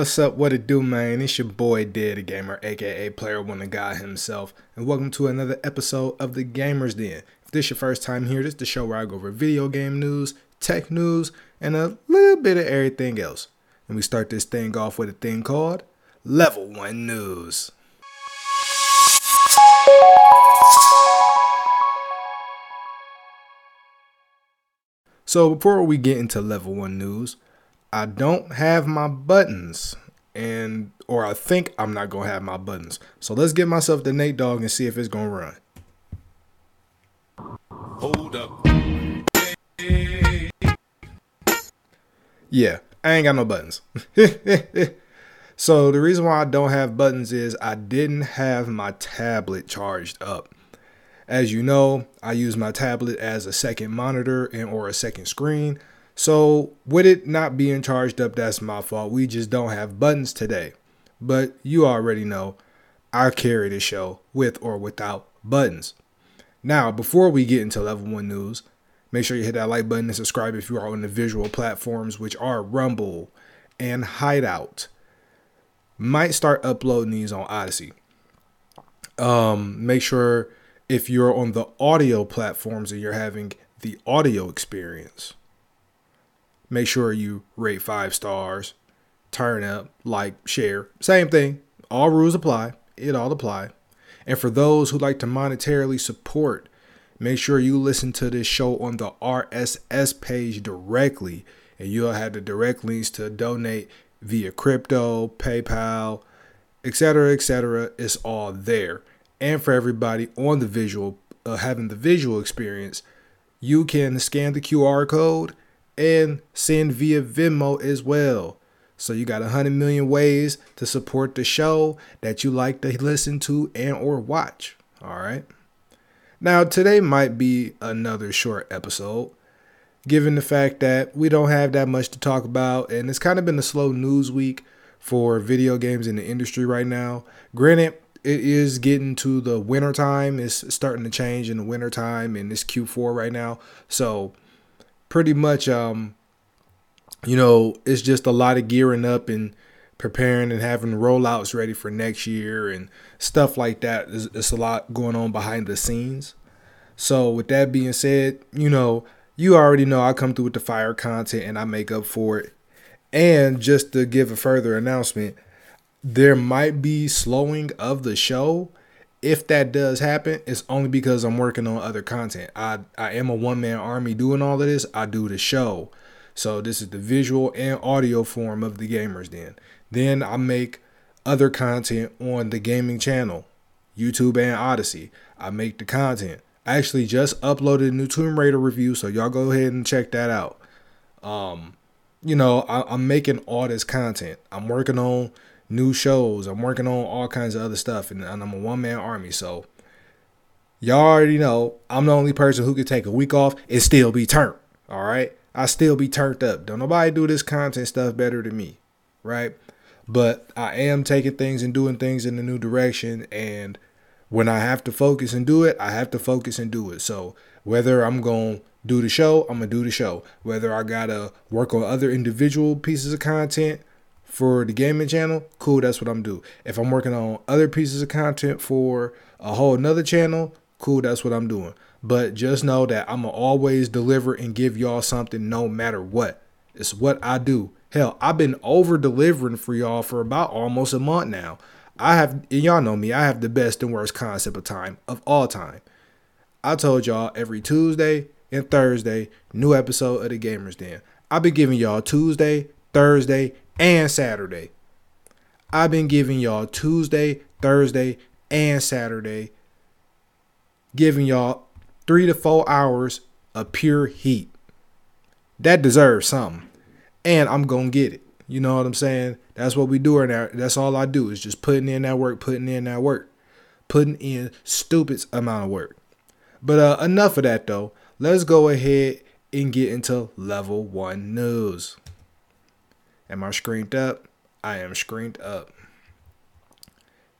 What's up? What it do, man? It's your boy Dead Gamer, aka Player One, the guy himself, and welcome to another episode of the Gamers Den. If this is your first time here, this is the show where I go over video game news, tech news, and a little bit of everything else. And we start this thing off with a thing called Level One News. So before we get into Level One News, I don't have my buttons and or I think I'm not gonna have my buttons. So let's get myself the Nate Dogg and see if it's gonna run. Hold up. Yeah, I ain't got no buttons. so the reason why I don't have buttons is I didn't have my tablet charged up. As you know, I use my tablet as a second monitor and or a second screen. So, with it not being charged up, that's my fault. We just don't have buttons today. But you already know I carry the show with or without buttons. Now, before we get into level one news, make sure you hit that like button and subscribe if you are on the visual platforms, which are Rumble and Hideout. Might start uploading these on Odysee. Um, make sure if you're on the audio platforms and you're having the audio experience Make sure you rate five stars, turn up, like, share. Same thing. All rules apply. It all apply. And for those who like to monetarily support, make sure you listen to this show on the RSS page directly, and you'll have the direct links to donate via crypto, PayPal, etc., etc. It's all there. And for everybody on the visual, uh, having the visual experience, you can scan the QR code and send via Venmo as well. So you got a hundred million ways to support the show that you like to listen to and or watch. All right. Now today might be another short episode, given the fact that we don't have that much to talk about, and it's kind of been a slow news week for video games in the industry right now. Granted, it is getting to the winter time. It's starting to change in the winter time, and it's Q4 right now. So pretty much um you know it's just a lot of gearing up and preparing and having rollouts ready for next year and stuff like that. It's, it's a lot going on behind the scenes. So with that being said you know you already know i come through with the fire content and i make up for it. And just to give a further announcement there might be slowing of the show if that does happen, it's only because I'm working on other content. I I am a one man army doing all of this. I do the show. So this is the visual and audio form of the gamers Den. Then I make other content on the gaming channel, YouTube and Odysee. I make the content. I actually just uploaded a new Tomb Raider review, so y'all go ahead and check that out. Um, you know, I, I'm making all this content. I'm working on new shows. I'm working on all kinds of other stuff, and, and I'm a one man army. So y'all already know I'm the only person who could take a week off and still be turned. All right, I still be turned up. Don't nobody do this content stuff better than me, right? But I am taking things and doing things in a new direction, and when I have to focus and do it, I have to focus and do it. So whether I'm going to do the show, I'm gonna do the show. Whether I gotta work on other individual pieces of content, for the gaming channel, cool, that's what I'm do. If I'm working on other pieces of content for a whole another channel, cool, that's what I'm doing. But just know that I'm gonna always deliver and give y'all something no matter what. It's what I do. Hell, I've been over delivering for y'all for about almost a month now. I have, y'all know me, I have the best and worst concept of time of all time. I told y'all every Tuesday and Thursday, new episode of the Gamers Den. I've been giving y'all Tuesday, Thursday, and Saturday. I've been giving y'all Tuesday, Thursday, and Saturday, giving y'all three to four hours of pure heat. That deserves something. And I'm going to get it. You know what I'm saying? That's what we do right now. That's all I do is just putting in that work, putting in that work, putting in stupid amount of work. But uh, enough of that though. Let's go ahead and get into level one news. Am I screened up? I am screened up.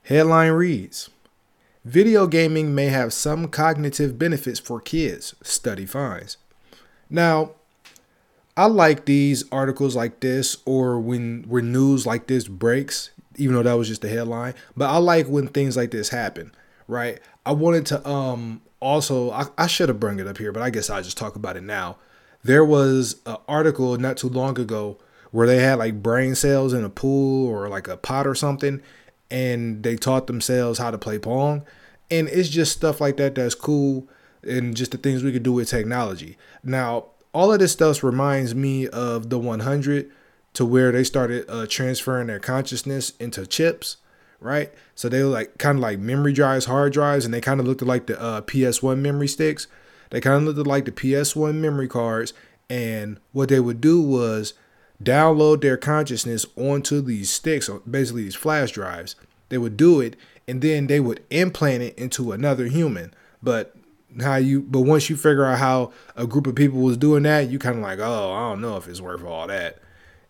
Headline reads Video gaming may have some cognitive benefits for kids, study finds. Now, I like these articles like this or when when news like this breaks, even though that was just the headline. But I like when things like this happen, right? I wanted to um also I, I should have brought it up here, but I guess I'll just talk about it now. There was an article not too long ago where they had like brain cells in a pool or like a pot or something, and they taught themselves how to play Pong. And it's just stuff like that that's cool and just the things we could do with technology. Now, all of this stuff reminds me of the 100 to where they started uh, transferring their consciousness into chips, right? So they were like kind of like memory drives, hard drives, and they kind of looked like the uh, PS1 memory sticks. They kind of looked like the PS1 memory cards. And what they would do was download their consciousness onto these sticks, or basically these flash drives. They would do it, and then they would implant it into another human. But how you but once you figure out how a group of people was doing that, you kind of like, oh, I don't know if it's worth all that.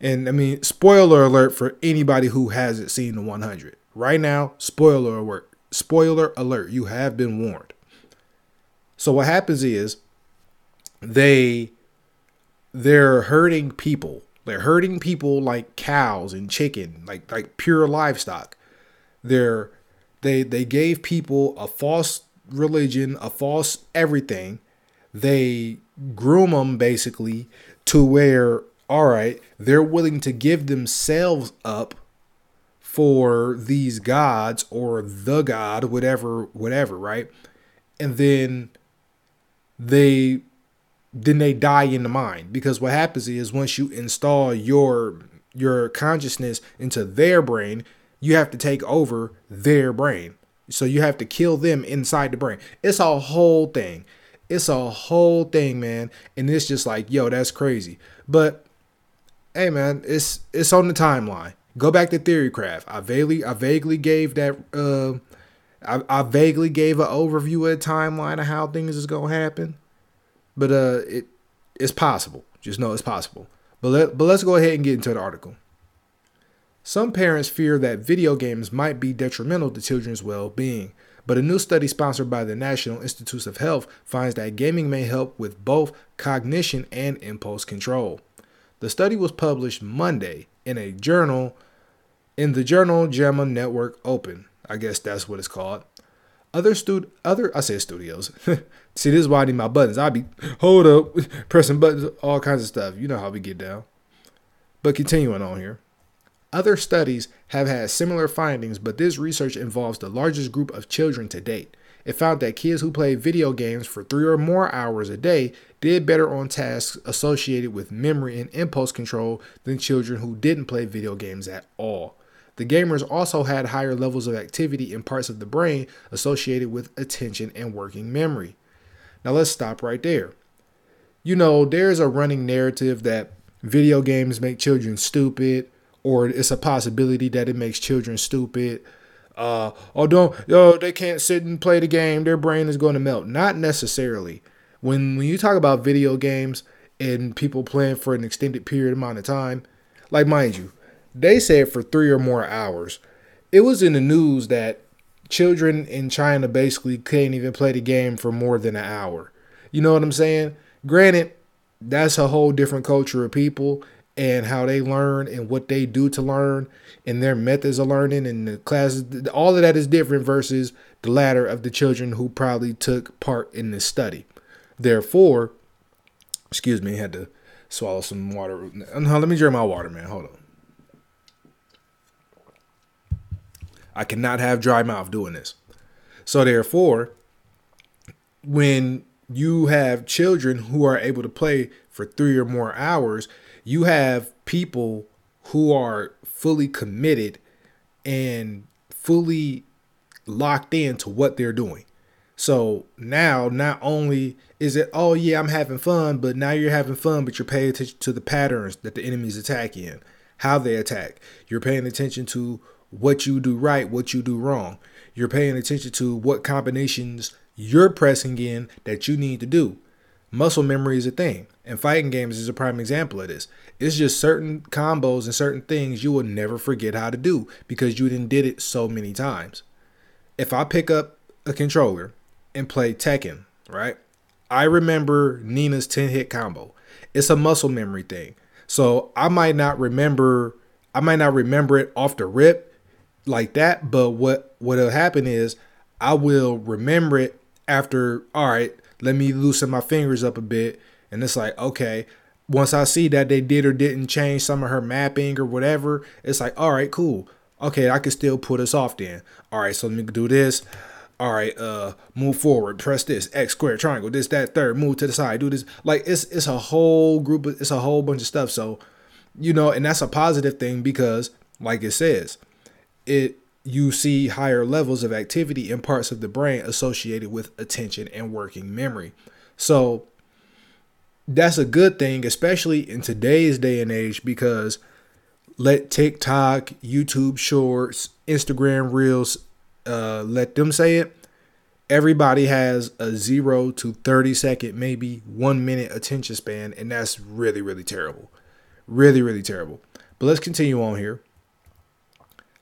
And I mean, spoiler alert for anybody who hasn't seen the 100. Right now, spoiler alert. Spoiler alert, you have been warned. So what happens is they they're hurting people. They're hurting people like cows and chicken, like like pure livestock. They're they they gave people a false religion, a false everything. They groom them basically to where, all right, they're willing to give themselves up for these gods or the god, whatever, whatever, right? And then they then they die in the mind because what happens is once you install your your consciousness into their brain, you have to take over their brain. So you have to kill them inside the brain. It's a whole thing. It's a whole thing, man. And it's just like, yo, that's crazy. But hey man, it's it's on the timeline. Go back to Theorycraft. I vaguely I vaguely gave that uh I, I vaguely gave an overview of the timeline of how things is gonna happen. But uh it it's possible. Just know it's possible. But let but let's go ahead and get into the article. Some parents fear that video games might be detrimental to children's well being, but a new study sponsored by the National Institutes of Health finds that gaming may help with both cognition and impulse control. The study was published Monday in a journal in the journal JAMA Network Open. I guess that's what it's called. Other stud other I say studios. See, this is why I need my buttons. I be hold up, pressing buttons, all kinds of stuff. You know how we get down. But continuing on here. Other studies have had similar findings, but this research involves the largest group of children to date. It found that kids who played video games for three or more hours a day did better on tasks associated with memory and impulse control than children who didn't play video games at all. The gamers also had higher levels of activity in parts of the brain associated with attention and working memory. Now let's stop right there. You know, there's a running narrative that video games make children stupid or it's a possibility that it makes children stupid. Uh, or don't, yo, they can't sit and play the game. Their brain is going to melt. Not necessarily. When when you talk about video games and people playing for an extended period amount of time, like mind you, they said for three or more hours. It was in the news that children in China basically can't even play the game for more than an hour. You know what I'm saying? Granted, that's a whole different culture of people and how they learn and what they do to learn and their methods of learning and the classes all of that is different versus the latter of the children who probably took part in this study therefore excuse me I had to swallow some water let me drink my water man hold on i cannot have dry mouth doing this so therefore when you have children who are able to play for three or more hours you have people who are fully committed and fully locked into what they're doing. So now, not only is it, oh yeah, I'm having fun, but now you're having fun, but you're paying attention to the patterns that the enemy's attacking, how they attack. You're paying attention to what you do right, what you do wrong. You're paying attention to what combinations you're pressing in that you need to do. Muscle memory is a thing. And fighting games is a prime example of this. It's just certain combos and certain things you will never forget how to do because you didn't did it so many times. If I pick up a controller and play Tekken, right? I remember Nina's 10 hit combo. It's a muscle memory thing. So I might not remember I might not remember it off the rip like that, but what what'll happen is I will remember it after all right, let me loosen my fingers up a bit and it's like okay, once I see that they did or didn't change some of her mapping or whatever, it's like all right, cool. Okay, I can still put us off then. All right, so let me do this all right, uh, move forward, press this, X square, triangle, this, that, third, move to the side, do this. Like it's it's a whole group of it's a whole bunch of stuff. So, you know, and that's a positive thing because, like it says, it you see higher levels of activity in parts of the brain associated with attention and working memory. So that's a good thing, especially in today's day and age, because let TikTok, YouTube Shorts, Instagram Reels uh, let them say it. Everybody has a zero to 30 second, maybe one minute attention span, and that's really, really terrible. Really, really terrible. But let's continue on here.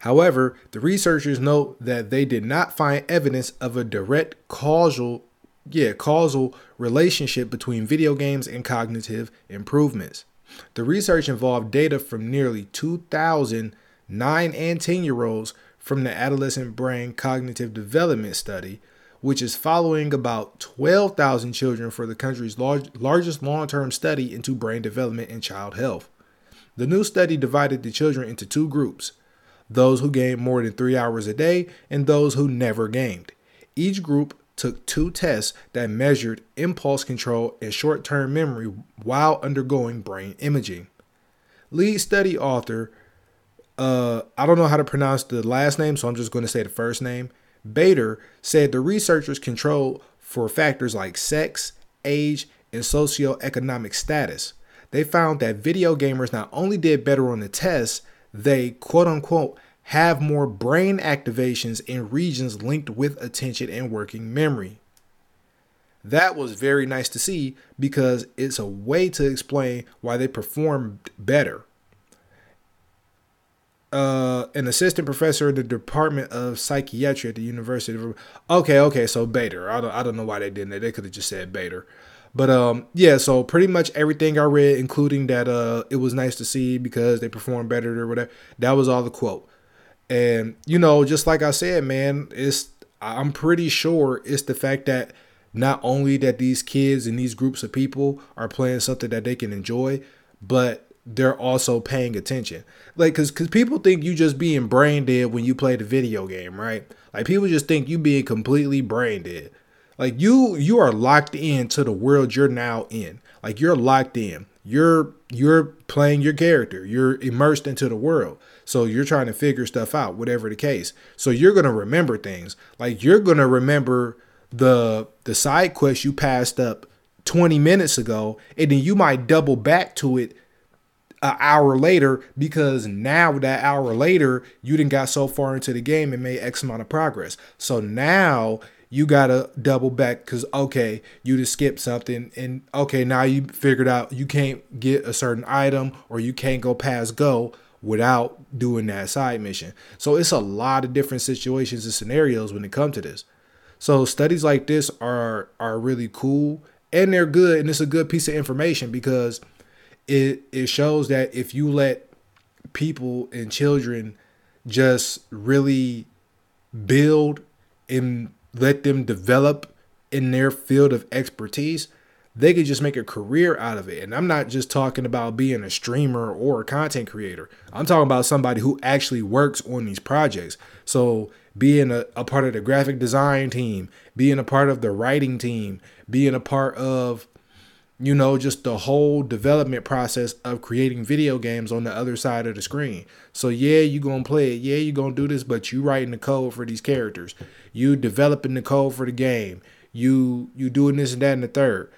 However, the researchers note that they did not find evidence of a direct causal, yeah, causal relationship between video games and cognitive improvements. The research involved data from nearly 2,000 9 and 10 year olds from the Adolescent Brain Cognitive Development Study, which is following about 12,000 children for the country's large, largest long term study into brain development and child health. The new study divided the children into two groups those who gamed more than three hours a day and those who never gamed. Each group took two tests that measured impulse control and short term memory while undergoing brain imaging. Lead study author uh, I don't know how to pronounce the last name, so I'm just going to say the first name. Bader said the researchers controlled for factors like sex, age, and socioeconomic status. They found that video gamers not only did better on the test, they quote unquote have more brain activations in regions linked with attention and working memory. That was very nice to see because it's a way to explain why they performed better uh, an assistant professor in the Department of Psychiatry at the University of. Okay, okay, so Bader. I don't, I don't know why they didn't. They could have just said Bader. But um, yeah. So pretty much everything I read, including that uh, it was nice to see because they performed better or whatever. That was all the quote. And you know, just like I said, man, it's I'm pretty sure it's the fact that not only that these kids and these groups of people are playing something that they can enjoy, but they're also paying attention. Like, cause, cause people think you just being brain dead when you play the video game, right? Like people just think you being completely brain dead. Like you, you are locked into the world you're now in. Like you're locked in. You're you're playing your character. You're immersed into the world. So you're trying to figure stuff out, whatever the case. So you're gonna remember things. Like you're gonna remember the the side quest you passed up 20 minutes ago, and then you might double back to it an hour later because now that hour later you didn't got so far into the game and made X amount of progress. So now you gotta double back because okay, you just skipped something and okay, now you figured out you can't get a certain item or you can't go past go without doing that side mission. So it's a lot of different situations and scenarios when it comes to this. So studies like this are are really cool and they're good and it's a good piece of information because it it shows that if you let people and children just really build and let them develop in their field of expertise, they could just make a career out of it. And I'm not just talking about being a streamer or a content creator. I'm talking about somebody who actually works on these projects. So being a, a part of the graphic design team, being a part of the writing team, being a part of you know, just the whole development process of creating video games on the other side of the screen. So yeah, you're gonna play it. Yeah, you're gonna do this, but you writing the code for these characters. You developing the code for the game. You you doing this and that and the third.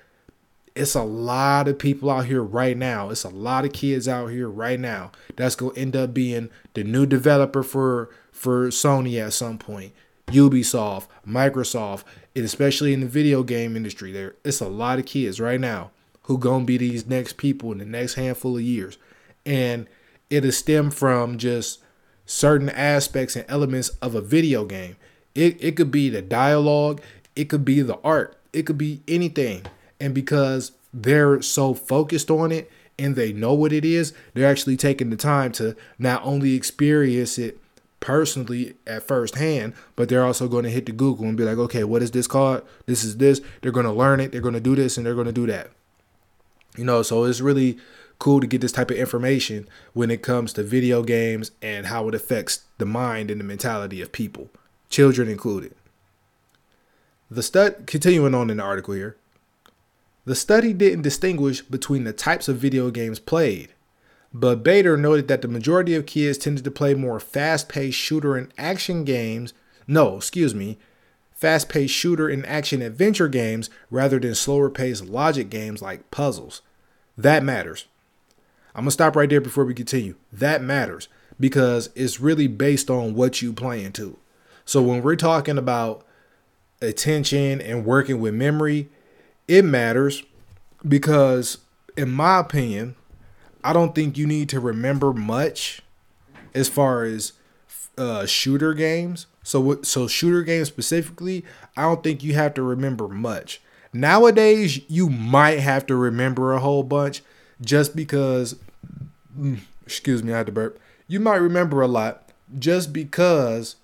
It's a lot of people out here right now. It's a lot of kids out here right now that's gonna end up being the new developer for for Sony at some point. Ubisoft, Microsoft, and especially in the video game industry, there it's a lot of kids right now who gonna be these next people in the next handful of years, and it'll stem from just certain aspects and elements of a video game. It it could be the dialogue, it could be the art, it could be anything, and because they're so focused on it and they know what it is, they're actually taking the time to not only experience it personally at first hand, but they're also going to hit the Google and be like, okay, what is this called? This is this. They're going to learn it. They're going to do this and they're going to do that. You know, so it's really cool to get this type of information when it comes to video games and how it affects the mind and the mentality of people, children included. The stud continuing on in the article here. The study didn't distinguish between the types of video games played, but Bader noted that the majority of kids tended to play more fast-paced shooter and action games. No, excuse me, fast-paced shooter and action adventure games rather than slower-paced logic games like puzzles. That matters. I'm gonna stop right there before we continue. That matters because it's really based on what you play into. So when we're talking about attention and working with memory, it matters because in my opinion, I don't think you need to remember much as far as uh, shooter games. So so shooter games specifically, I don't think you have to remember much. Nowadays, you might have to remember a whole bunch just because mm, excuse me, I had to burp. You might remember a lot just because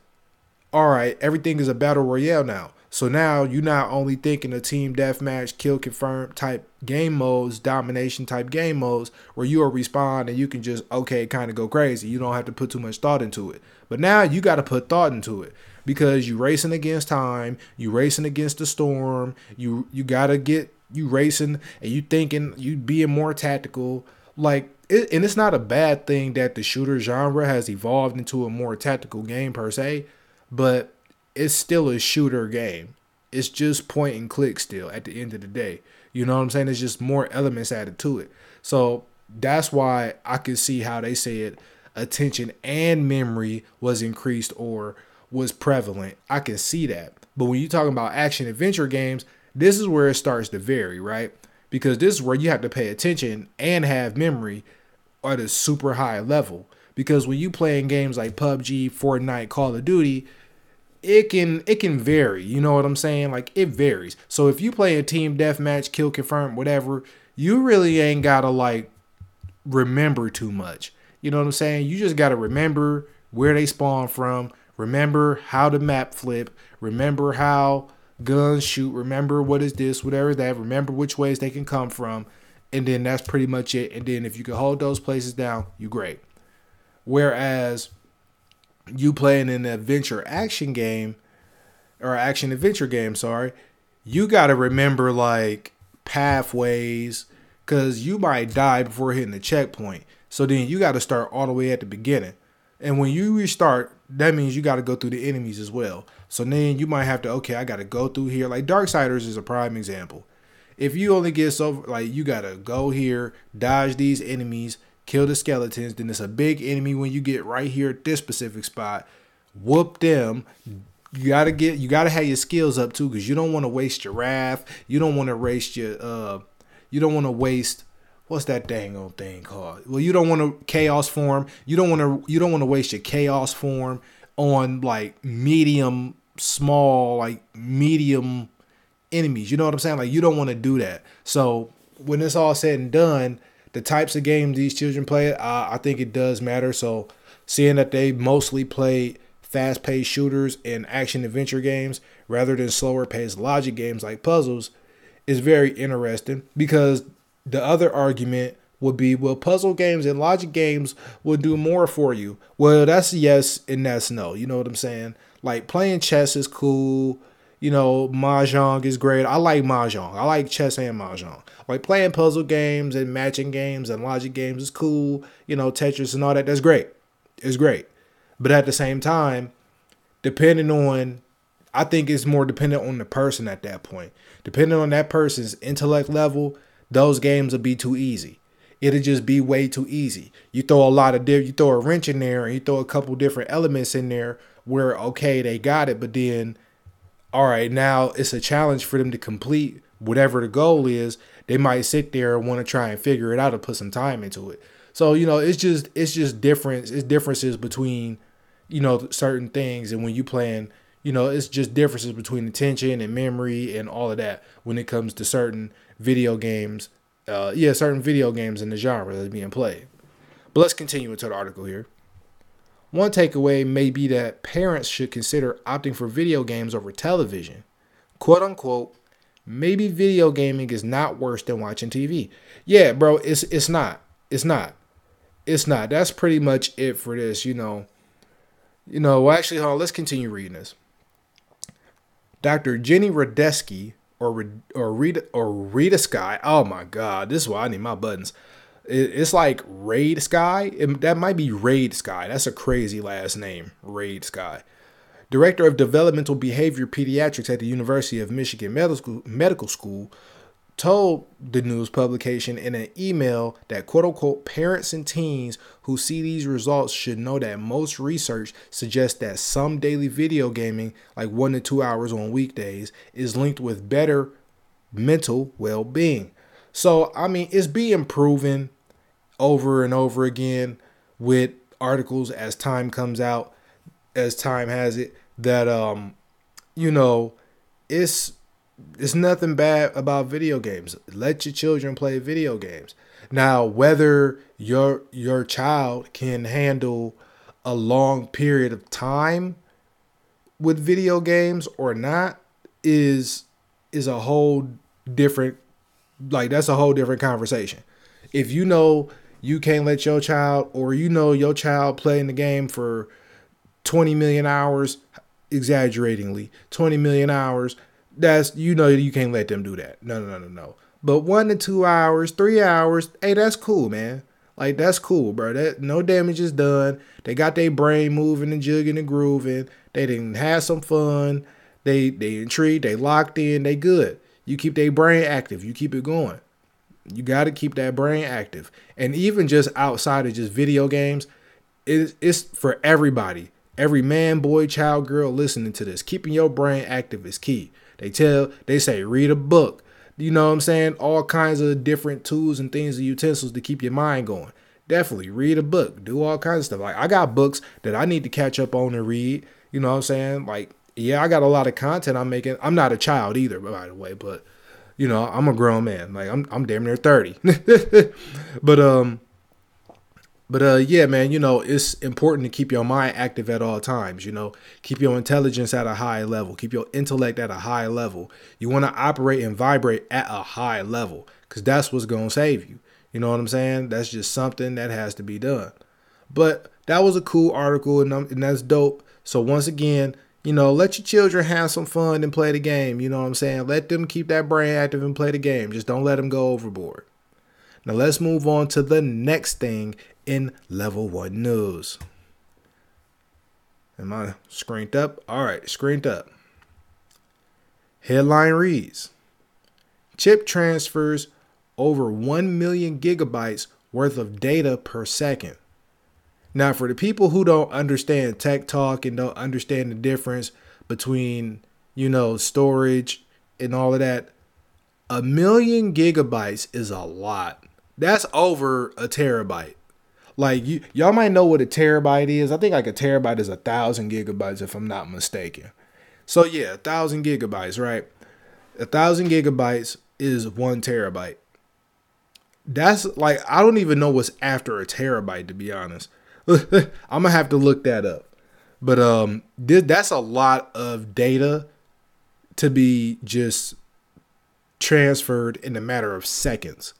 all right, everything is a battle royale now. So now you're not only thinking a team deathmatch, kill confirm type game modes, domination type game modes, where you'll respond and you can just okay kind of go crazy. You don't have to put too much thought into it. But now you got to put thought into it because you're racing against time, you're racing against the storm. You you gotta get you racing and you thinking you being more tactical. Like it, and it's not a bad thing that the shooter genre has evolved into a more tactical game per se, but it's still a shooter game. It's just point and click still at the end of the day. You know what I'm saying? It's just more elements added to it. So that's why I could see how they said attention and memory was increased or was prevalent. I can see that. But when you're talking about action adventure games, this is where it starts to vary, right? Because this is where you have to pay attention and have memory at a super high level. Because when you play in games like PUBG, Fortnite, Call of Duty, it can it can vary. You know what I'm saying? Like it varies. So if you play a team deathmatch, kill confirm, whatever, you really ain't gotta like remember too much. You know what I'm saying? You just gotta remember where they spawn from, remember how the map flip, remember how guns shoot, remember what is this, whatever that, remember which ways they can come from, and then that's pretty much it. And then if you can hold those places down, you great. Whereas you playing an adventure action game or action adventure game, sorry, you got to remember like pathways because you might die before hitting the checkpoint. So then you got to start all the way at the beginning. And when you restart, that means you got to go through the enemies as well. So then you might have to, okay, I got to go through here. Like Darksiders is a prime example. If you only get so, like, you got to go here, dodge these enemies, kill the skeletons. Then it's a big enemy when you get right here at this specific spot. Whoop them. You gotta get you gotta have your skills up too, because you don't want to waste your wrath. You don't want to waste your uh you don't want to waste what's that dang old thing called? Well, you don't want to chaos form. You don't want to you don't want to waste your chaos form on like medium small like medium enemies. You know what I'm saying? Like you don't want to do that. So when it's all said and done, the types of games these children play, uh, I think it does matter. So seeing that they mostly play fast paced shooters and action adventure games rather than slower paced logic games like puzzles is very interesting because the other argument would be well puzzle games and logic games will do more for you. Well that's yes and that's no. You know what i'm saying? Like playing chess is cool you know, mahjong is great. I like mahjong. I like chess and mahjong. Like playing puzzle games and matching games and logic games is cool. You know, Tetris and all that. That's great. It's great. But at the same time, depending on, I think it's more dependent on the person at that point. Depending on that person's intellect level, those games will be too easy. It'll just be way too easy. You throw a lot of diff, you throw a wrench in there, and you throw a couple different elements in there where okay they got it, but then all right, now it's a challenge for them to complete whatever the goal is. They might sit there and want to try and figure it out and put some time into it. So, you know, it's just it's just difference. It's differences between, you know, certain things and when you plan, you know, it's just differences between attention and memory and all of that when it comes to certain video games uh, yeah, certain video games in the genre that's being played. But let's continue into the article here. One takeaway may be that parents should consider opting for video games over television. Quote unquote, maybe video gaming is not worse than watching TV. Yeah, bro, it's it's not. It's not. It's not. That's pretty much it for this, you know. You know, well, actually, hold on, let's continue reading this. Dr. Jenny Radesky, or or Rita or Rita Sky. Oh my God, this is why I need my buttons. It's like Raid Sky. It, that might be Raid Sky. That's a crazy last name, Raid Sky director of developmental behavior pediatrics at the University of Michigan Medical, School, told the news publication in an email that quote unquote parents and teens who see these results should know that most research suggests that some daily video gaming, like one to two hours on weekdays, is linked with better mental well being. So, I mean, it's being proven over and over again with articles as time comes out as time has it that um you know it's it's nothing bad about video games. Let your children play video games. Now, whether your your child can handle a long period of time with video games or not is is a whole different like that's a whole different conversation. If you know you can't let your child or you know your child playing the game for 20 million hours, exaggeratingly, 20 million hours, that's, you know, you can't let them do that. No, no, no, no, no. But one to two hours, three hours, hey, that's cool, man. Like that's cool, bro. That no damage is done. They got their brain moving and jugging and grooving. They didn't have some fun. They they intrigued. They locked in. They good. You keep their brain active. You keep it going. You got to keep that brain active. And even just outside of just video games, it's, it's for everybody. Every man, boy, child, girl listening to this, keeping your brain active is key. They tell, they say, read a book. You know what I'm saying? All kinds of different tools and things and utensils to keep your mind going. Definitely read a book, do all kinds of stuff. Like I got books that I need to catch up on and read. You know what I'm saying? Like, yeah, I got a lot of content I'm making. I'm not a child either, by the way, but you know, I'm a grown man. Like I'm I'm damn near 30. but um but uh yeah, man, you know, it's important to keep your mind active at all times, you know. Keep your intelligence at a high level, keep your intellect at a high level. You want to operate and vibrate at a high level cuz that's what's going to save you. You know what I'm saying? That's just something that has to be done. But that was a cool article and, and that's dope. So once again, you know, let your children have some fun and play the game. You know what I'm saying? Let them keep that brain active and play the game. Just don't let them go overboard. Now let's move on to the next thing in level one news. Am I screened up? All right, screened up. Headline reads Chip transfers over 1 million gigabytes worth of data per second. Now, for the people who don't understand tech talk and don't understand the difference between, you know, storage and all of that, a million gigabytes is a lot. That's over a terabyte. Like you, y'all might know what a terabyte is. I think like a terabyte is a thousand gigabytes, if I'm not mistaken. So yeah, a thousand gigabytes, right? A thousand gigabytes is one terabyte. That's like I don't even know what's after a terabyte to be honest. I'm gonna have to look that up. But um, this, that's a lot of data to be just transferred in a matter of seconds.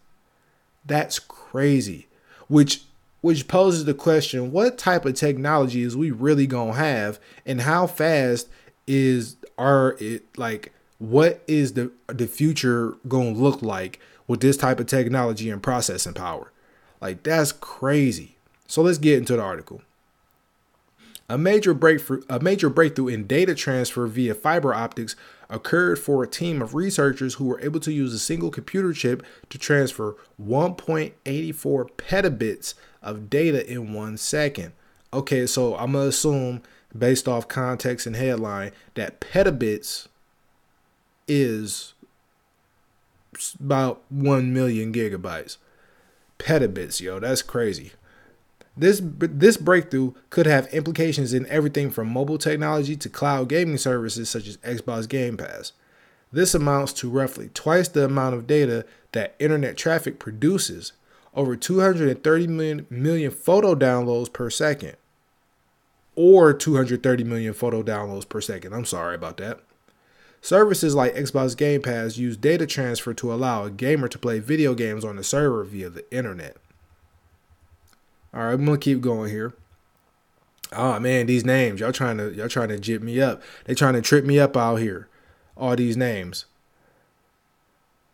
That's crazy. Which which poses the question what type of technology is we really going to have and how fast is our it like what is the the future going to look like with this type of technology and processing power like that's crazy so let's get into the article a major breakthrough a major breakthrough in data transfer via fiber optics occurred for a team of researchers who were able to use a single computer chip to transfer 1.84 petabits of data in one second. Okay, so I'm gonna assume, based off context and headline, that petabits is about 1 million gigabytes. Petabits, yo, that's crazy. This this breakthrough could have implications in everything from mobile technology to cloud gaming services such as Xbox Game Pass. This amounts to roughly twice the amount of data that internet traffic produces, over 230 million, million photo downloads per second, or 230 million photo downloads per second. I'm sorry about that. Services like Xbox Game Pass use data transfer to allow a gamer to play video games on the server via the internet. All right, I'm gonna keep going here. Oh man, these names y'all trying to y'all trying to jip me up. They trying to trip me up out here. All these names.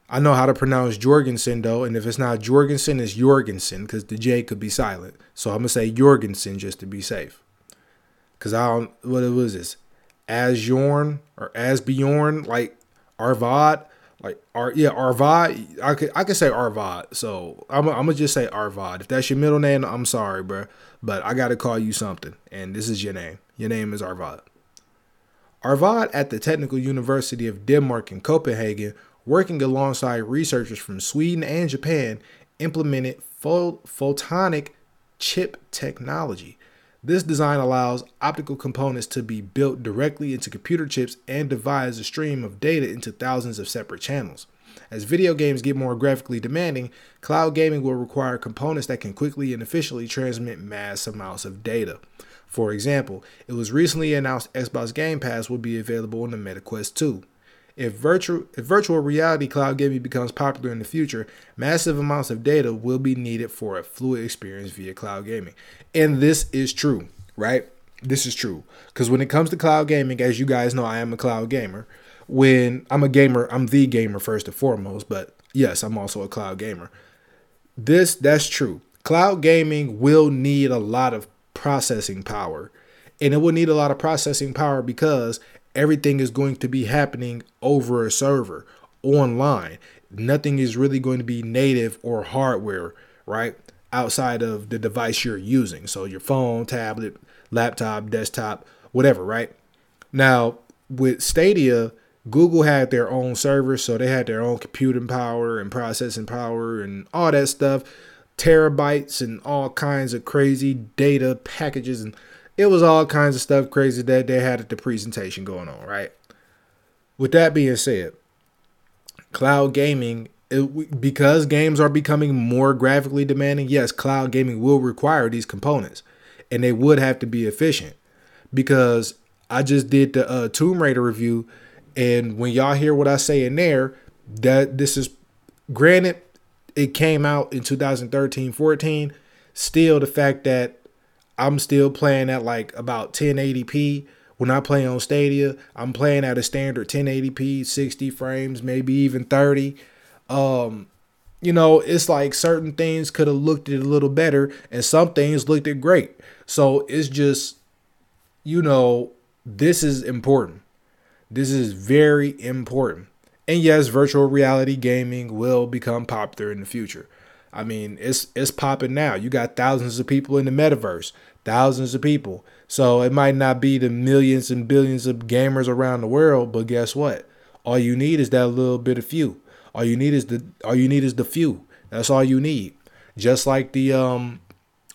I know how to pronounce Jorgensen though, and if it's not Jorgensen, it's Jorgensen because the J could be silent. So I'm gonna say Jorgensen just to be safe. Cause I don't what it was this? Asjorn or Asbjorn, like Arvad, like Ar yeah Arvad. I could I could say Arvad. So I'm I'm gonna just say Arvad. If that's your middle name, I'm sorry, bro, but I gotta call you something, and this is your name. Your name is Arvad. Arvad at the Technical University of Denmark in Copenhagen working alongside researchers from Sweden and Japan, implemented photonic chip technology. This design allows optical components to be built directly into computer chips and divides a stream of data into thousands of separate channels. As video games get more graphically demanding, cloud gaming will require components that can quickly and efficiently transmit mass amounts of data. For example, it was recently announced Xbox Game Pass will be available on the MetaQuest 2. If virtual, if virtual reality cloud gaming becomes popular in the future, massive amounts of data will be needed for a fluid experience via cloud gaming. And this is true, right? This is true. Because when it comes to cloud gaming, as you guys know, I am a cloud gamer. When I'm a gamer, I'm the gamer first and foremost, but yes, I'm also a cloud gamer. This, that's true. Cloud gaming will need a lot of processing power. And it will need a lot of processing power because everything is going to be happening over a server online. Nothing is really going to be native or hardware, right? Outside of the device you're using. So your phone, tablet, laptop, desktop, whatever, right? Now, with Stadia, Google had their own servers, so they had their own computing power and processing power and all that stuff, terabytes and all kinds of crazy data packages and it was all kinds of stuff crazy that they had at the presentation going on, right? With that being said, cloud gaming, it, because games are becoming more graphically demanding, yes, cloud gaming will require these components and they would have to be efficient because I just did the uh, Tomb Raider review. And when y'all hear what I say in there, that this is granted, it came out in 2013 14. Still, the fact that I'm still playing at like about 1080p. When I play on Stadia, I'm playing at a standard 1080p, 60 frames, maybe even 30. Um, you know, it's like certain things could have looked a little better, and some things looked it great. So it's just, you know, this is important. This is very important. And yes, virtual reality gaming will become popular in the future. I mean, it's it's popping now. You got thousands of people in the metaverse, thousands of people. So it might not be the millions and billions of gamers around the world, but guess what? All you need is that little bit of few. All you need is the all you need is the few. That's all you need. Just like the um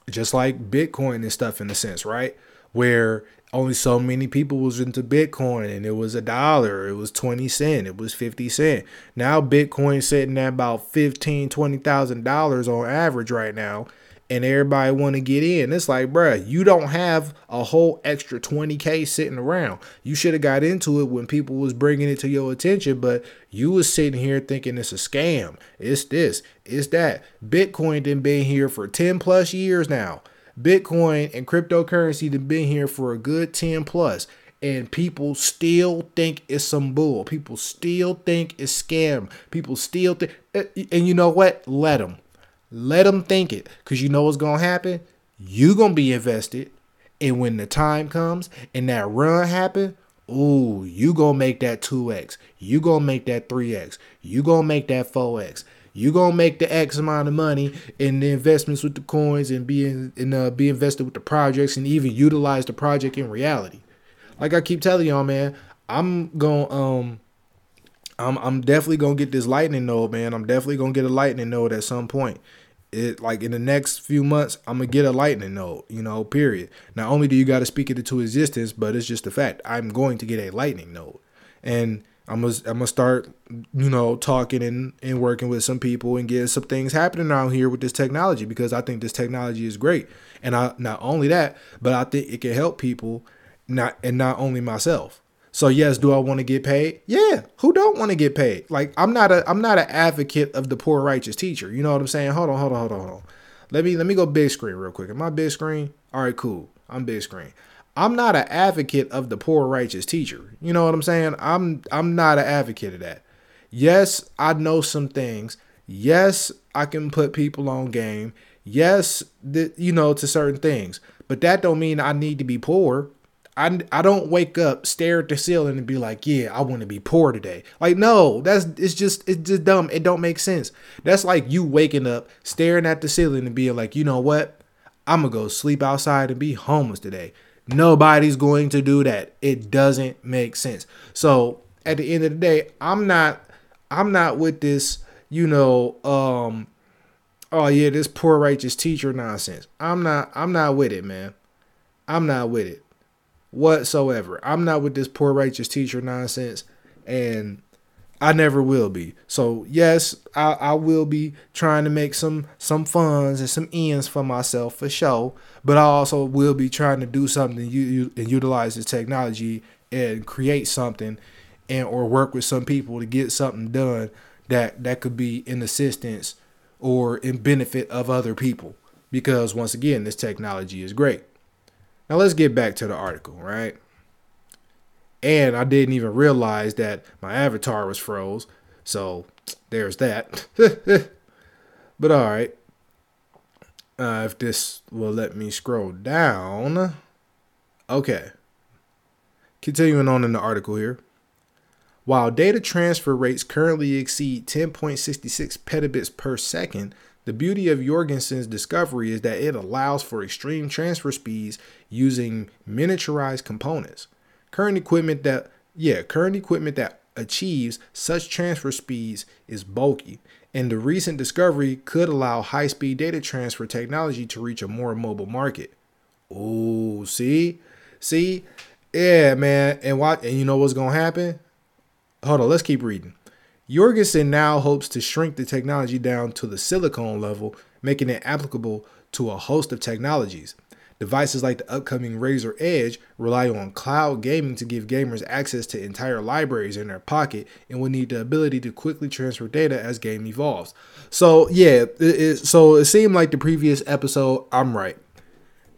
just like Bitcoin and stuff in a sense, right? Where only so many people was into Bitcoin and it was a dollar, it was 20 cent, it was 50 cent. Now Bitcoin sitting at about 15, 20,000 dollars on average right now and everybody want to get in. It's like, bruh, you don't have a whole extra 20k sitting around. You should have got into it when people was bringing it to your attention, but you was sitting here thinking it's a scam. It's this, it's that. Bitcoin done been here for 10 plus years now. Bitcoin and cryptocurrency have been here for a good 10 plus and people still think it's some bull. People still think it's scam. People still think, eh, and you know what? Let them. Let them think it, cause you know what's gonna happen. You gonna be invested, and when the time comes and that run happen, ooh, you gonna make that two x. You gonna make that three x. You gonna make that four x you gonna make the X amount of money in the investments with the coins and be in, uh, be invested with the projects and even utilize the project in reality. Like I keep telling y'all, man, I'm gonna um I'm I'm definitely gonna get this lightning node, man. I'm definitely gonna get a lightning node at some point. It like in the next few months, I'm gonna get a lightning node, you know, period. Not only do you gotta speak it into existence, but it's just a fact. I'm going to get a lightning node. And I'm gonna I'm gonna start, you know, talking and, and working with some people and getting some things happening around here with this technology because I think this technology is great. And I not only that, but I think it can help people, not and not only myself. So yes, do I want to get paid? Yeah, who don't want to get paid? Like I'm not a I'm not an advocate of the poor righteous teacher. You know what I'm saying? Hold on, hold on, hold on, hold on. Let me let me go big screen real quick. Am I big screen? All right, cool. I'm big screen. I'm not an advocate of the poor righteous teacher. You know what I'm saying? I'm I'm not an advocate of that. Yes, I know some things. Yes, I can put people on game. Yes, th- you know to certain things. But that don't mean I need to be poor. I, I don't wake up, stare at the ceiling, and be like, "Yeah, I want to be poor today." Like, no, that's it's just it's just dumb. It don't make sense. That's like you waking up, staring at the ceiling, and being like, "You know what? I'm gonna go sleep outside and be homeless today." Nobody's going to do that. It doesn't make sense. So at the end of the day, I'm not I'm not with this, you know, um oh yeah, this poor righteous teacher nonsense. I'm not I'm not with it, man. I'm not with it whatsoever. I'm not with this poor righteous teacher nonsense and I never will be. So yes, I, I will be trying to make some some funds and some ends for myself for sure. But I also will be trying to do something and, utilize this technology and create something and or work with some people to get something done that that could be in assistance or in benefit of other people. Because once again, this technology is great. Now let's get back to the article, right? And I didn't even realize that my avatar was froze. So there's that. but all right. Uh, if this will let me scroll down. Okay. Continuing on in the article here. While data transfer rates currently exceed 10.66 petabits per second, the beauty of Jorgensen's discovery is that it allows for extreme transfer speeds using miniaturized components. Current equipment that yeah, current equipment that achieves such transfer speeds is bulky, and the recent discovery could allow high-speed data transfer technology to reach a more mobile market. Oh, see? See? Yeah, man. And what and you know what's gonna happen? Hold on, let's keep reading. Jorgensen now hopes to shrink the technology down to the silicon level, making it applicable to a host of technologies. Devices like the upcoming Razer Edge rely on cloud gaming to give gamers access to entire libraries in their pocket and will need the ability to quickly transfer data as game evolves. So yeah, it, it, so it seemed like the previous episode, I'm right.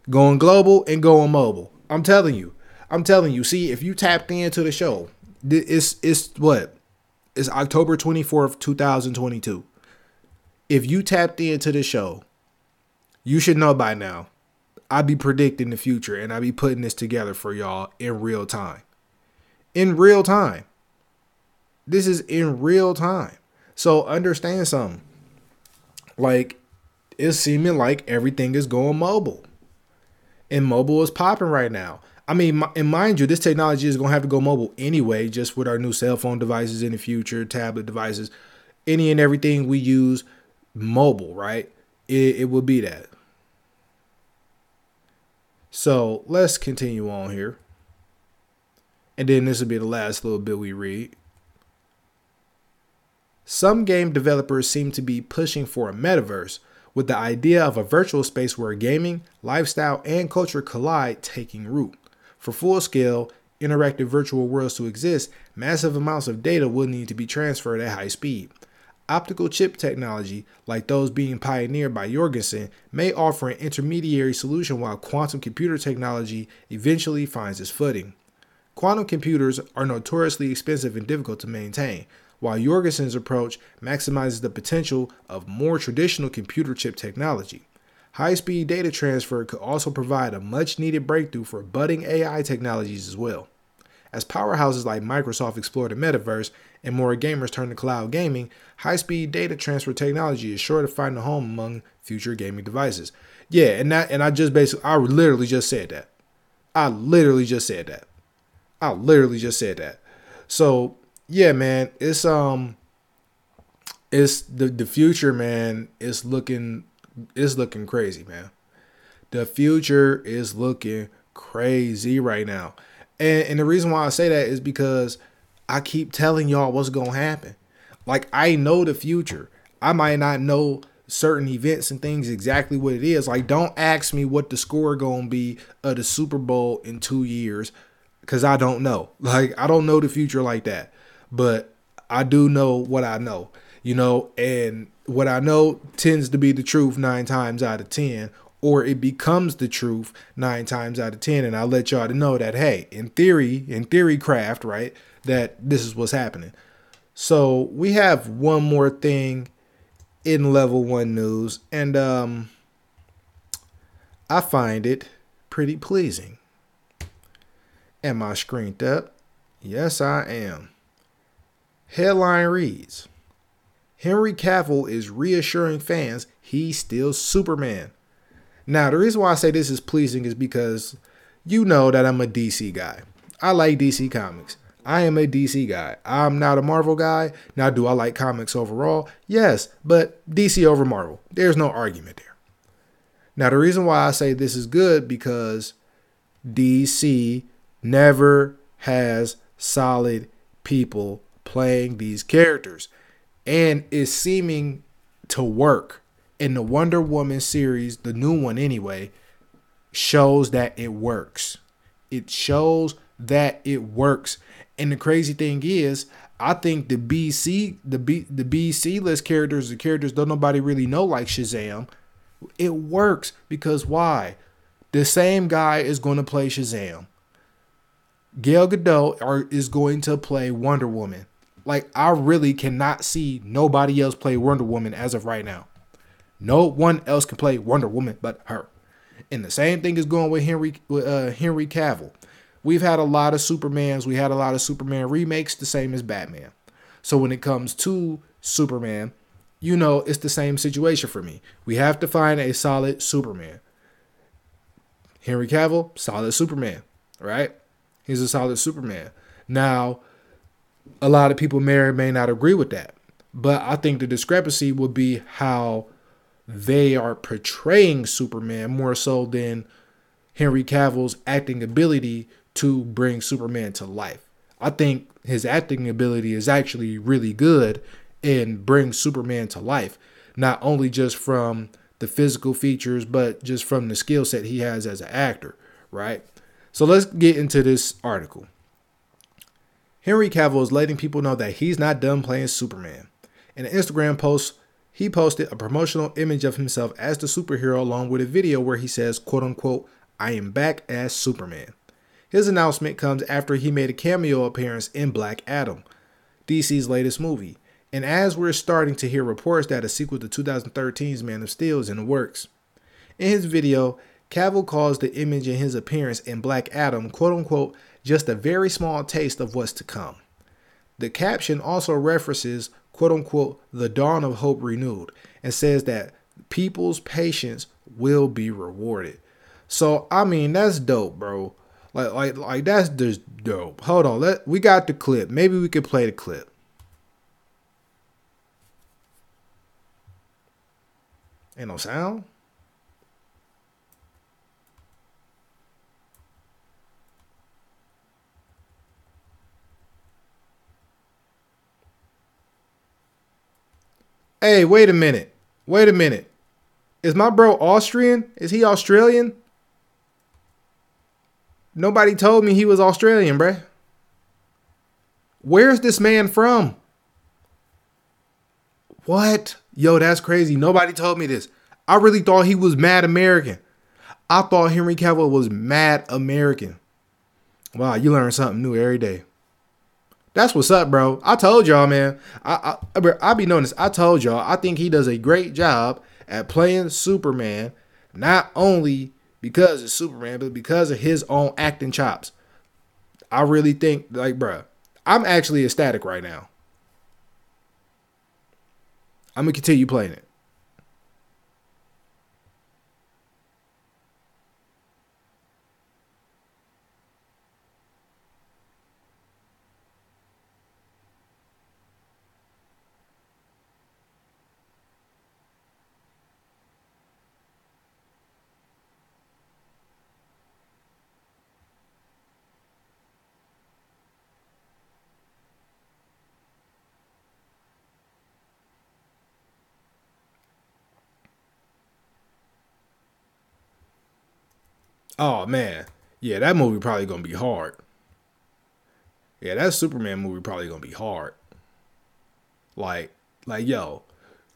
Going global and going mobile. I'm telling you. I'm telling you. See, if you tapped into the show, it's it's what? It's October 24th, 2022. If you tapped into the show, you should know by now I be predicting the future and I be putting this together for y'all in real time. In real time. This is in real time. So understand something. Like it's seeming like everything is going mobile. And mobile is popping right now. I mean, and mind you, this technology is going to have to go mobile anyway, just with our new cell phone devices in the future, tablet devices, any and everything we use mobile, right? It, it will be that. So let's continue on here. And then this will be the last little bit we read. Some game developers seem to be pushing for a metaverse, with the idea of a virtual space where gaming, lifestyle, and culture collide taking root. For full scale, interactive virtual worlds to exist, massive amounts of data will need to be transferred at high speed. Optical chip technology, like those being pioneered by Jorgensen, may offer an intermediary solution while quantum computer technology eventually finds its footing. Quantum computers are notoriously expensive and difficult to maintain, while Jorgensen's approach maximizes the potential of more traditional computer chip technology. High speed data transfer could also provide a much needed breakthrough for budding AI technologies as well. As powerhouses like Microsoft explore the metaverse and more gamers turn to cloud gaming, high speed data transfer technology is sure to find a home among future gaming devices. Yeah, and that and I just basically I literally just said that. I literally just said that. I literally just said that. So yeah, man, it's um it's the the future, man, It's looking it's looking crazy, man. The future is looking crazy right now. And, and the reason why I say that is because I keep telling y'all what's gonna happen. Like I know the future. I might not know certain events and things exactly what it is. Like don't ask me what the score gonna be of the Super Bowl in two years, cause I don't know. Like I don't know the future like that. But I do know what I know, you know, and what I know tends to be the truth nine times out of ten, or it becomes the truth nine times out of ten. And I'll let y'all to know that hey, in theory, in theory craft, right, that this is what's happening. So we have one more thing in level one news, and um I find it pretty pleasing. Am I screened up? Yes, I am. Headline reads Henry Cavill is reassuring fans he's still Superman. Now, the reason why I say this is pleasing is because you know that I'm a DC guy. I like DC comics. I am a DC guy. I'm not a Marvel guy. Now, do I like comics overall? Yes, but DC over Marvel. There's no argument there. Now, the reason why I say this is good because DC never has solid people playing these characters and is seeming to work in the Wonder Woman series, the new one anyway, shows that it works. It shows that it works. And the crazy thing is, I think the BC, the B, the BC list characters, the characters don't nobody really know like Shazam. It works because why? The same guy is going to play Shazam. Gal Gadot are, is going to play Wonder Woman. Like I really cannot see nobody else play Wonder Woman as of right now. No one else can play Wonder Woman but her. And the same thing is going with Henry uh, Henry Cavill. We've had a lot of Supermans. We had a lot of Superman remakes, the same as Batman. So when it comes to Superman, you know it's the same situation for me. We have to find a solid Superman. Henry Cavill, solid Superman, right? He's a solid Superman. Now, a lot of people may or may not agree with that. But I think the discrepancy would be how they are portraying Superman more so than Henry Cavill's acting ability to bring Superman to life. I think his acting ability is actually really good and brings Superman to life, not only just from the physical features, but just from the skill set he has as an actor, right? So let's get into this article. Henry Cavill is letting people know that he's not done playing Superman. In an Instagram post, he posted a promotional image of himself as the superhero along with a video where he says, quote unquote, I am back as Superman. His announcement comes after he made a cameo appearance in Black Adam, DC's latest movie. And as we're starting to hear reports that a sequel to 2013's Man of Steel is in the works. In his video, Cavill calls the image in his appearance in Black Adam, quote unquote, just a very small taste of what's to come. The caption also references, quote unquote, the dawn of hope renewed and says that people's patience will be rewarded. So, I mean, that's dope, bro. Like, like, like that's just dope. Hold on, let we got the clip. Maybe we could play the clip. Ain't no sound. Hey, wait a minute. Wait a minute. Is my bro Austrian? Is he Australian? Nobody told me he was Australian, bruh. Where's this man from? What? Yo, that's crazy. Nobody told me this. I really thought he was mad American. I thought Henry Cavill was mad American. Wow, you learn something new every day. That's what's up, bro. I told y'all, man. I I I be knowing this. I told y'all. I think he does a great job at playing Superman, not only because it's Superman, but because of his own acting chops. I really think, like, bro, I'm actually ecstatic right now. I'm gonna continue playing it. Oh man, yeah, that movie probably gonna be hard. Yeah, that Superman movie probably gonna be hard. Like, like yo,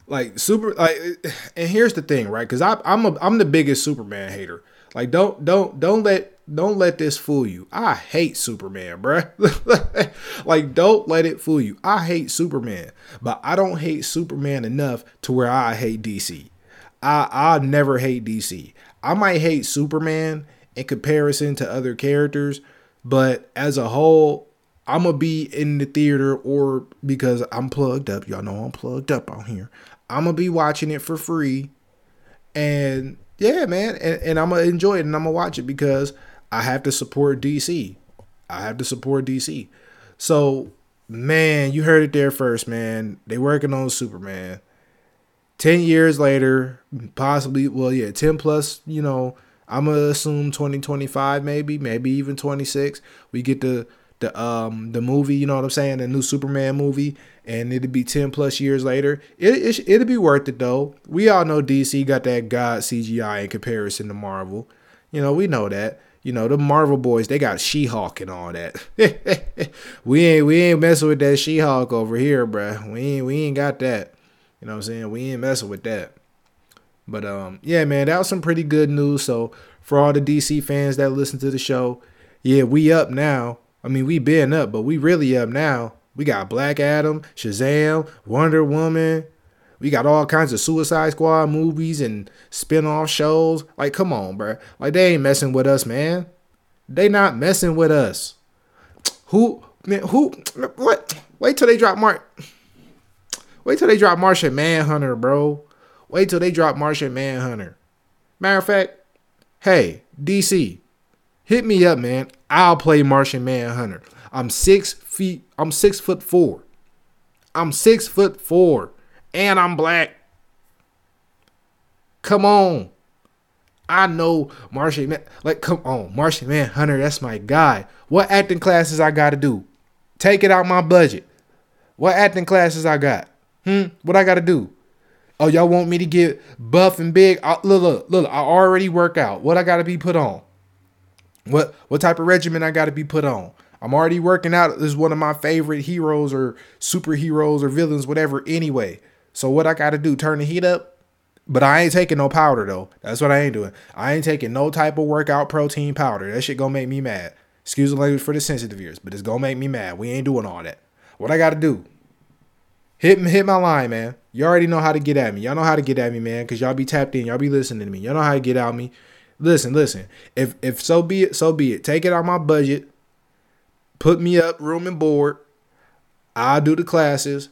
like super like and here's the thing right? Because i'm a i'm the biggest superman hater. Like don't don't don't let don't let this fool you. I hate superman bruh. Like don't let it fool you. I hate superman but i don't hate superman enough to where i hate dc i i never hate dc i might hate superman in comparison to other characters but as a whole I'm gonna be in the theater or because I'm plugged up. Y'all know I'm plugged up on here. I'm gonna be watching it for free, and yeah, man, and, and I'm gonna enjoy it and I'm gonna watch it because I have to support DC. I have to support DC. So, man, you heard it there first, man. They working on Superman. Ten years later, possibly, well, yeah, ten plus. You know, I'm gonna assume 2025, maybe, maybe even 26. We get the the um the movie, you know what I'm saying, the new Superman movie, and it'd be 10 plus years later. It, it it'd be worth it though. We all know DC got that god CGI in comparison to Marvel. You know, we know that. You know, the Marvel boys, they got She-Hulk and all that. we ain't we ain't messing with that She-Hulk over here, bruh. We ain't we ain't got that. You know what I'm saying? We ain't messing with that. But um, yeah, man, that was some pretty good news. So for all the DC fans that listen to the show, yeah, we up now. I mean, we been up, but we really up now. We got Black Adam, Shazam, Wonder Woman. We got all kinds of Suicide Squad movies and spin-off shows. Like, come on, bro. Like, they ain't messing with us, man. They not messing with us. Who, man, who, what? Wait till they drop Mark. Wait till they drop Martian Manhunter, bro. Wait till they drop Martian Manhunter. Matter of fact, hey, DC, hit me up, man. I'll play Martian Manhunter. I'm six feet. I'm six foot four. I'm six foot four, and I'm black. Come on. I know Martian Man. Like, come on, Martian Manhunter. That's my guy. What acting classes I got to do? Take it out my budget. What acting classes I got? Hmm. What I got to do? Oh, y'all want me to get buff and big? I, look, look, look. I already work out. What I got to be put on? What what type of regimen I got to be put on? I'm already working out. This is one of my favorite heroes or superheroes or villains, whatever. Anyway, so what I got to do? Turn the heat up. But I ain't taking no powder though. That's what I ain't doing. I ain't taking no type of workout protein powder. That shit gonna make me mad. Excuse the language for the sensitive ears, but it's gonna make me mad. We ain't doing all that. What I gotta do? Hit hit my line, man. You already know how to get at me. Y'all know how to get at me, man, because y'all be tapped in. Y'all be listening to me. Y'all know how to get at me. Listen, listen. If if so be it, so be it. Take it out my budget. Put me up, room and board. I do the classes.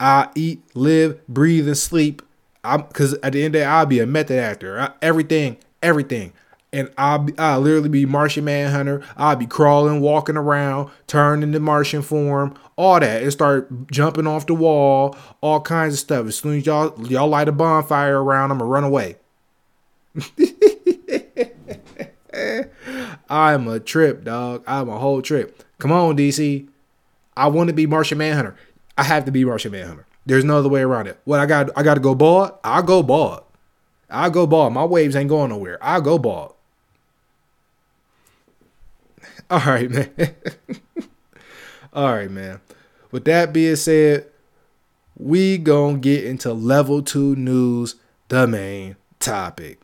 I eat, live, breathe, and sleep. I'm because at the end of the day, I'll be a method actor. I, everything, everything. And I'll be, I'll literally be Martian Manhunter. I'll be crawling, walking around, turning to Martian form, all that, and start jumping off the wall, all kinds of stuff. As soon as y'all y'all light a bonfire around, I'm gonna run away. I'm a trip, dog. I'm a whole trip. Come on, DC. I want to be Martian Manhunter. I have to be Martian Manhunter. There's no other way around it. What I got? I got to go bald. I'll go bald. I'll go bald. My waves ain't going nowhere. I'll go bald. All right, man. All right, man. With that being said, we gonna get into level two news, the main topic.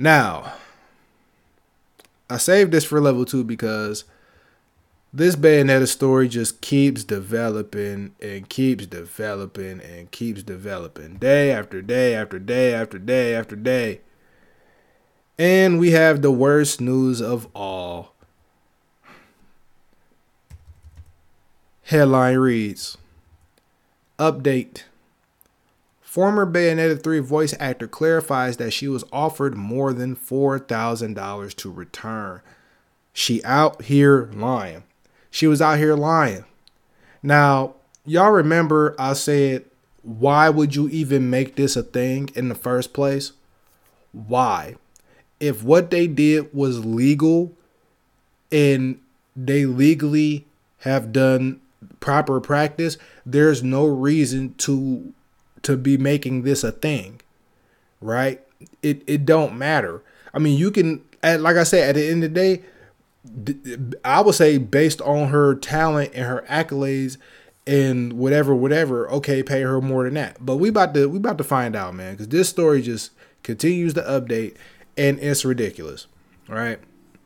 Now, I saved this for level two because this Bayonetta story just keeps developing and keeps developing and keeps developing day after day after day after day after day. And we have the worst news of all. Headline reads Update Former Bayonetta 3 voice actor clarifies that she was offered more than $4,000 to return. She out here lying. She was out here lying. Now, y'all remember I said, why would you even make this a thing in the first place? Why? If what they did was legal and they legally have done proper practice, there's no reason to to be making this a thing. Right? It it don't matter. I mean, you can like I said at the end of the day, I would say based on her talent and her accolades and whatever, whatever, okay, pay her more than that. But we about to we about to find out, man, because this story just continues to update and it's ridiculous. All right.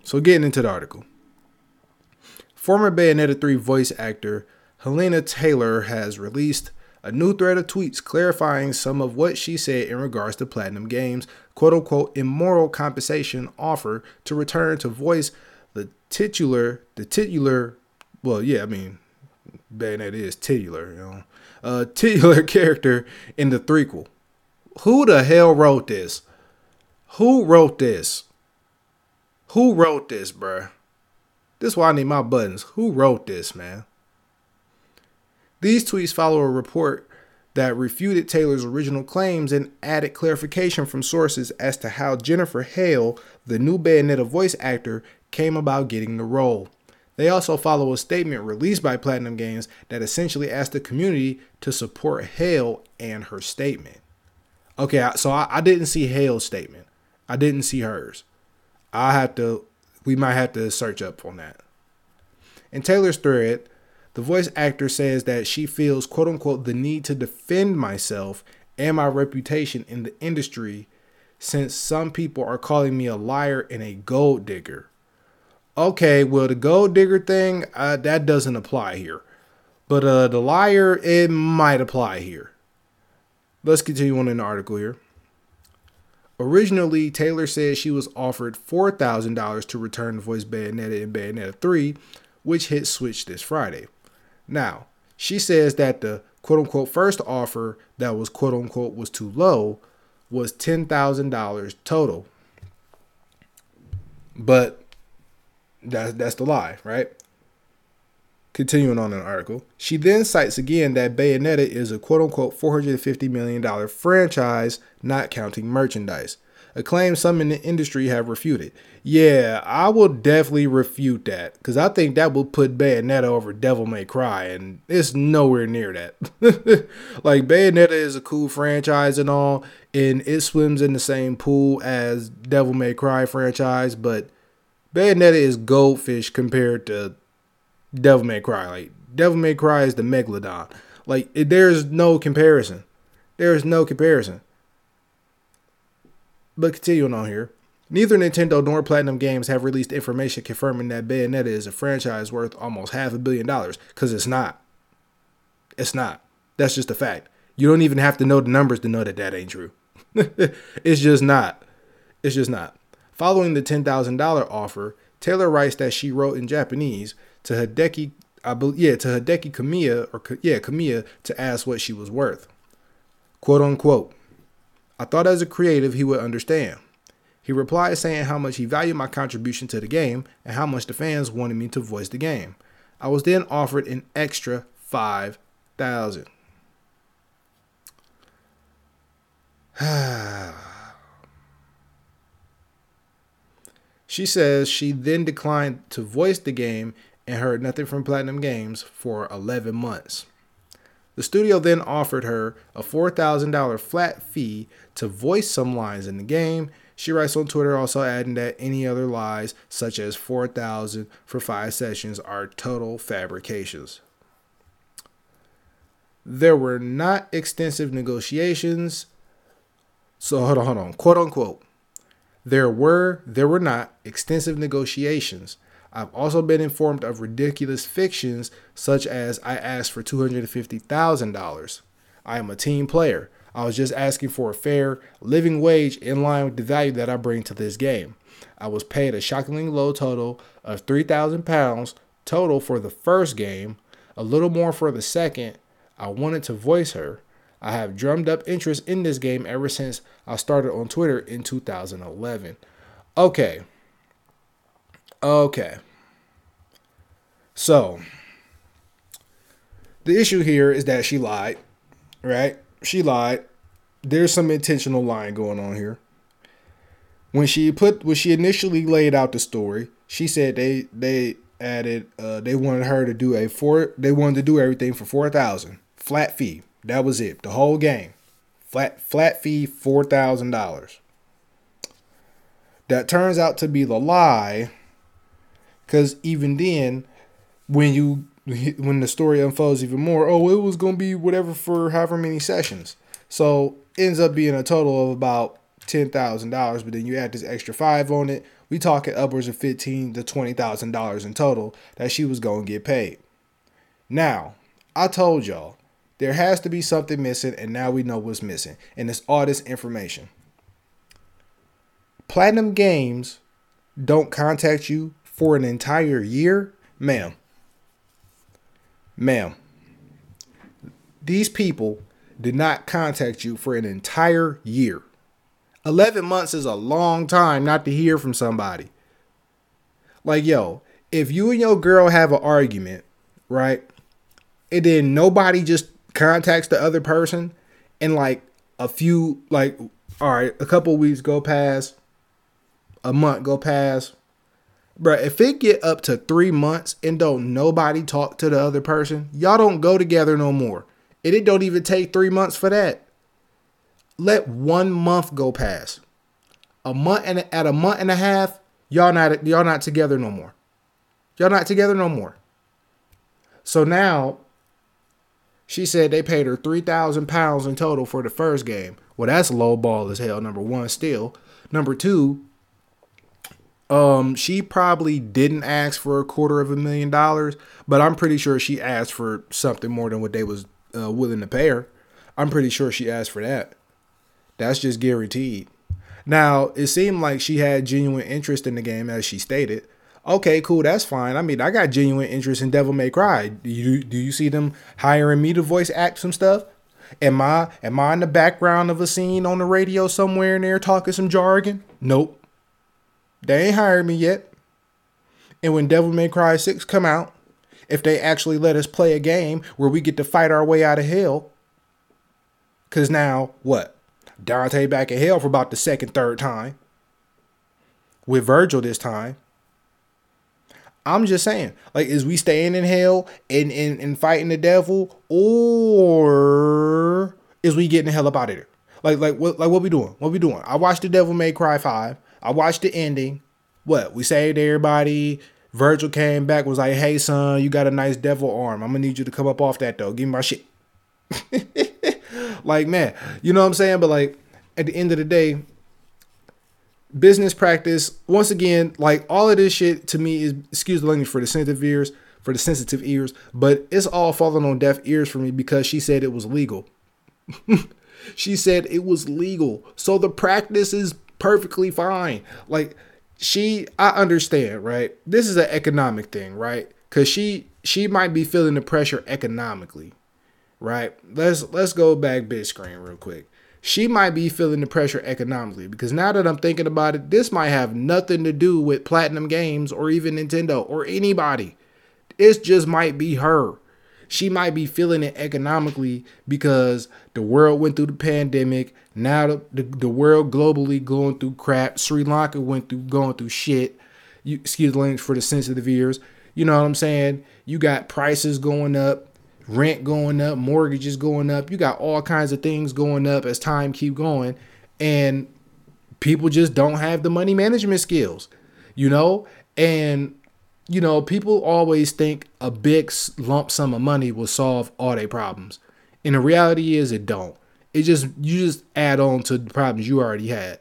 So getting into the article. Former Bayonetta 3 voice actor Hellena Taylor has released a new thread of tweets clarifying some of what she said in regards to Platinum Games' quote unquote immoral compensation offer to return to voice the titular, the titular, well, yeah, I mean, Bayonetta is titular, you know, uh, titular character in the threequel. Who the hell wrote this? Who wrote this? Who wrote this, bruh? This is why I need my buttons. Who wrote this, man? These tweets follow a report that refuted Taylor's original claims and added clarification from sources as to how Jennifer Hale, the new Bayonetta voice actor, came about getting the role. They also follow a statement released by Platinum Games that essentially asked the community to support Hale and her statement. Okay, so I, I didn't see Hale's statement. I didn't see hers. I have to, we might have to search up on that. In Taylor's thread, the voice actor says that she feels, quote unquote, the need to defend myself and my reputation in the industry since some people are calling me a liar and a gold digger. Okay, well, the gold digger thing, uh, that doesn't apply here. But uh, the liar, it might apply here. Let's continue on in the article here. Originally, Taylor said she was offered $4,000 to return to voice Bayonetta in Bayonetta 3, which hit Switch this Friday. Now, she says that the quote unquote first offer that was quote unquote was too low was $10,000 total. But that, that's the lie, right? Continuing on in the article, she then cites again that Bayonetta is a quote unquote $450 million franchise, not counting merchandise a claim some in the industry have refuted. Yeah, I will definitely refute that because I think that will put Bayonetta over Devil May Cry, and it's nowhere near that. like, Bayonetta is a cool franchise and all, and it swims in the same pool as Devil May Cry franchise, but Bayonetta is goldfish compared to Devil May Cry. Like, Devil May Cry is the Megalodon. Like, it, there's no comparison. There's no comparison. But continuing on here, neither Nintendo nor Platinum Games have released information confirming that Bayonetta is a franchise worth almost half a billion dollars, because it's not. It's not. That's just a fact. You don't even have to know the numbers to know that that ain't true. it's just not. It's just not. Following the $10,000 offer, Taylor writes that she wrote in Japanese to Hideki, I believe, yeah, to Hideki Kamiya, or yeah, Kamiya, to ask what she was worth. Quote unquote. I thought as a creative he would understand. He replied saying how much he valued my contribution to the game and how much the fans wanted me to voice the game. I was then offered an extra 5000. she says she then declined to voice the game and heard nothing from Platinum Games for 11 months. The studio then offered her a $4,000 flat fee to voice some lines in the game. She writes on Twitter also adding that any other lies, such as 4,000 for five sessions, are total fabrications. There were not extensive negotiations. So hold on, hold on. Quote unquote. There were, there were not extensive negotiations I've also been informed of ridiculous fictions such as I asked for $250,000. I am a team player. I was just asking for a fair living wage in line with the value that I bring to this game. I was paid a shockingly low total of 3,000 pounds total for the first game, a little more for the second. I wanted to voice her. I have drummed up interest in this game ever since I started on Twitter in 2011. Okay. Okay. So, the issue here is that she lied, right? She lied. There's some intentional lying going on here. When she put when she initially laid out the story, she said they they added uh, they wanted her to do a four they wanted to do everything for 4000 flat fee. That was it. The whole game. Flat flat fee $4,000. That turns out to be the lie cuz even then when you when the story unfolds even more, oh, it was to be whatever for however many sessions. So ends up being a total of about ten thousand dollars, but then you add this extra five on it. We talking upwards of fifteen to twenty thousand dollars in total that she was to get paid. Now, I told y'all there has to be something missing, and now we know what's missing, and it's all this information. Platinum Games don't contact you for an entire year, ma'am ma'am, these people did not contact you for an entire year. 11 months is a long time not to hear from somebody. Like, yo, if you and your girl have an argument, right? And then nobody just contacts the other person, and like a few, like, all right, a couple weeks go past, a month go past, Bro, if it get up to three months and don't nobody talk to the other person, y'all don't go together no more. And it don't even take three months for that. Let one month go past. A month and at a month and a half, y'all not y'all not together no more. Y'all not together no more. So now she said they paid her three thousand pounds in total for the first game. Well, that's low ball as hell. Number one, still. Number two, um, she probably didn't ask for a quarter of a million dollars, but I'm pretty sure she asked for something more than what they was uh, willing to pay her. I'm pretty sure she asked for that. That's just guaranteed. Now, it seemed like she had genuine interest in the game, as she stated. Okay, cool, that's fine. I mean, I got genuine interest in Devil May Cry. Do you do you see them hiring me to voice act some stuff? Am I am I in the background of a scene on the radio somewhere in there talking some jargon? Nope. They ain't hired me yet. And when Devil May Cry 6 come out, if they actually let us play a game where we get to fight our way out of hell, cause now what? Dante back in hell for about the second, third time. With Virgil this time. I'm just saying, like, is we staying in hell and, and, and fighting the devil, or is we getting the hell up out of there? Like, like what like what we doing? What we doing? I watched the Devil May Cry 5. I watched the ending. What? We saved everybody. Virgil came back, was like, hey, son, you got a nice devil arm. I'm going to need you to come up off that, though. Give me my shit. like, man, you know what I'm saying? But, like, at the end of the day, business practice, once again, like, all of this shit to me is, excuse the language for the sensitive ears, for the sensitive ears, but it's all falling on deaf ears for me because she said it was legal. she said it was legal. So the practice is perfectly fine. Like she I understand, right? This is an economic thing, right? Cuz she she might be feeling the pressure economically. Right? Let's let's go back big screen real quick. She might be feeling the pressure economically because now that I'm thinking about it, this might have nothing to do with Platinum Games or even Nintendo or anybody. It just might be her she might be feeling it economically because the world went through the pandemic. Now the, the, the world globally going through crap. Sri Lanka went through going through shit. You, excuse the language for the sensitive ears. You know what I'm saying? You got prices going up, rent going up, mortgages going up. You got all kinds of things going up as time keep going, and people just don't have the money management skills. You know, and you know, people always think a big lump sum of money will solve all their problems. And the reality is it don't. It just you just add on to the problems you already had.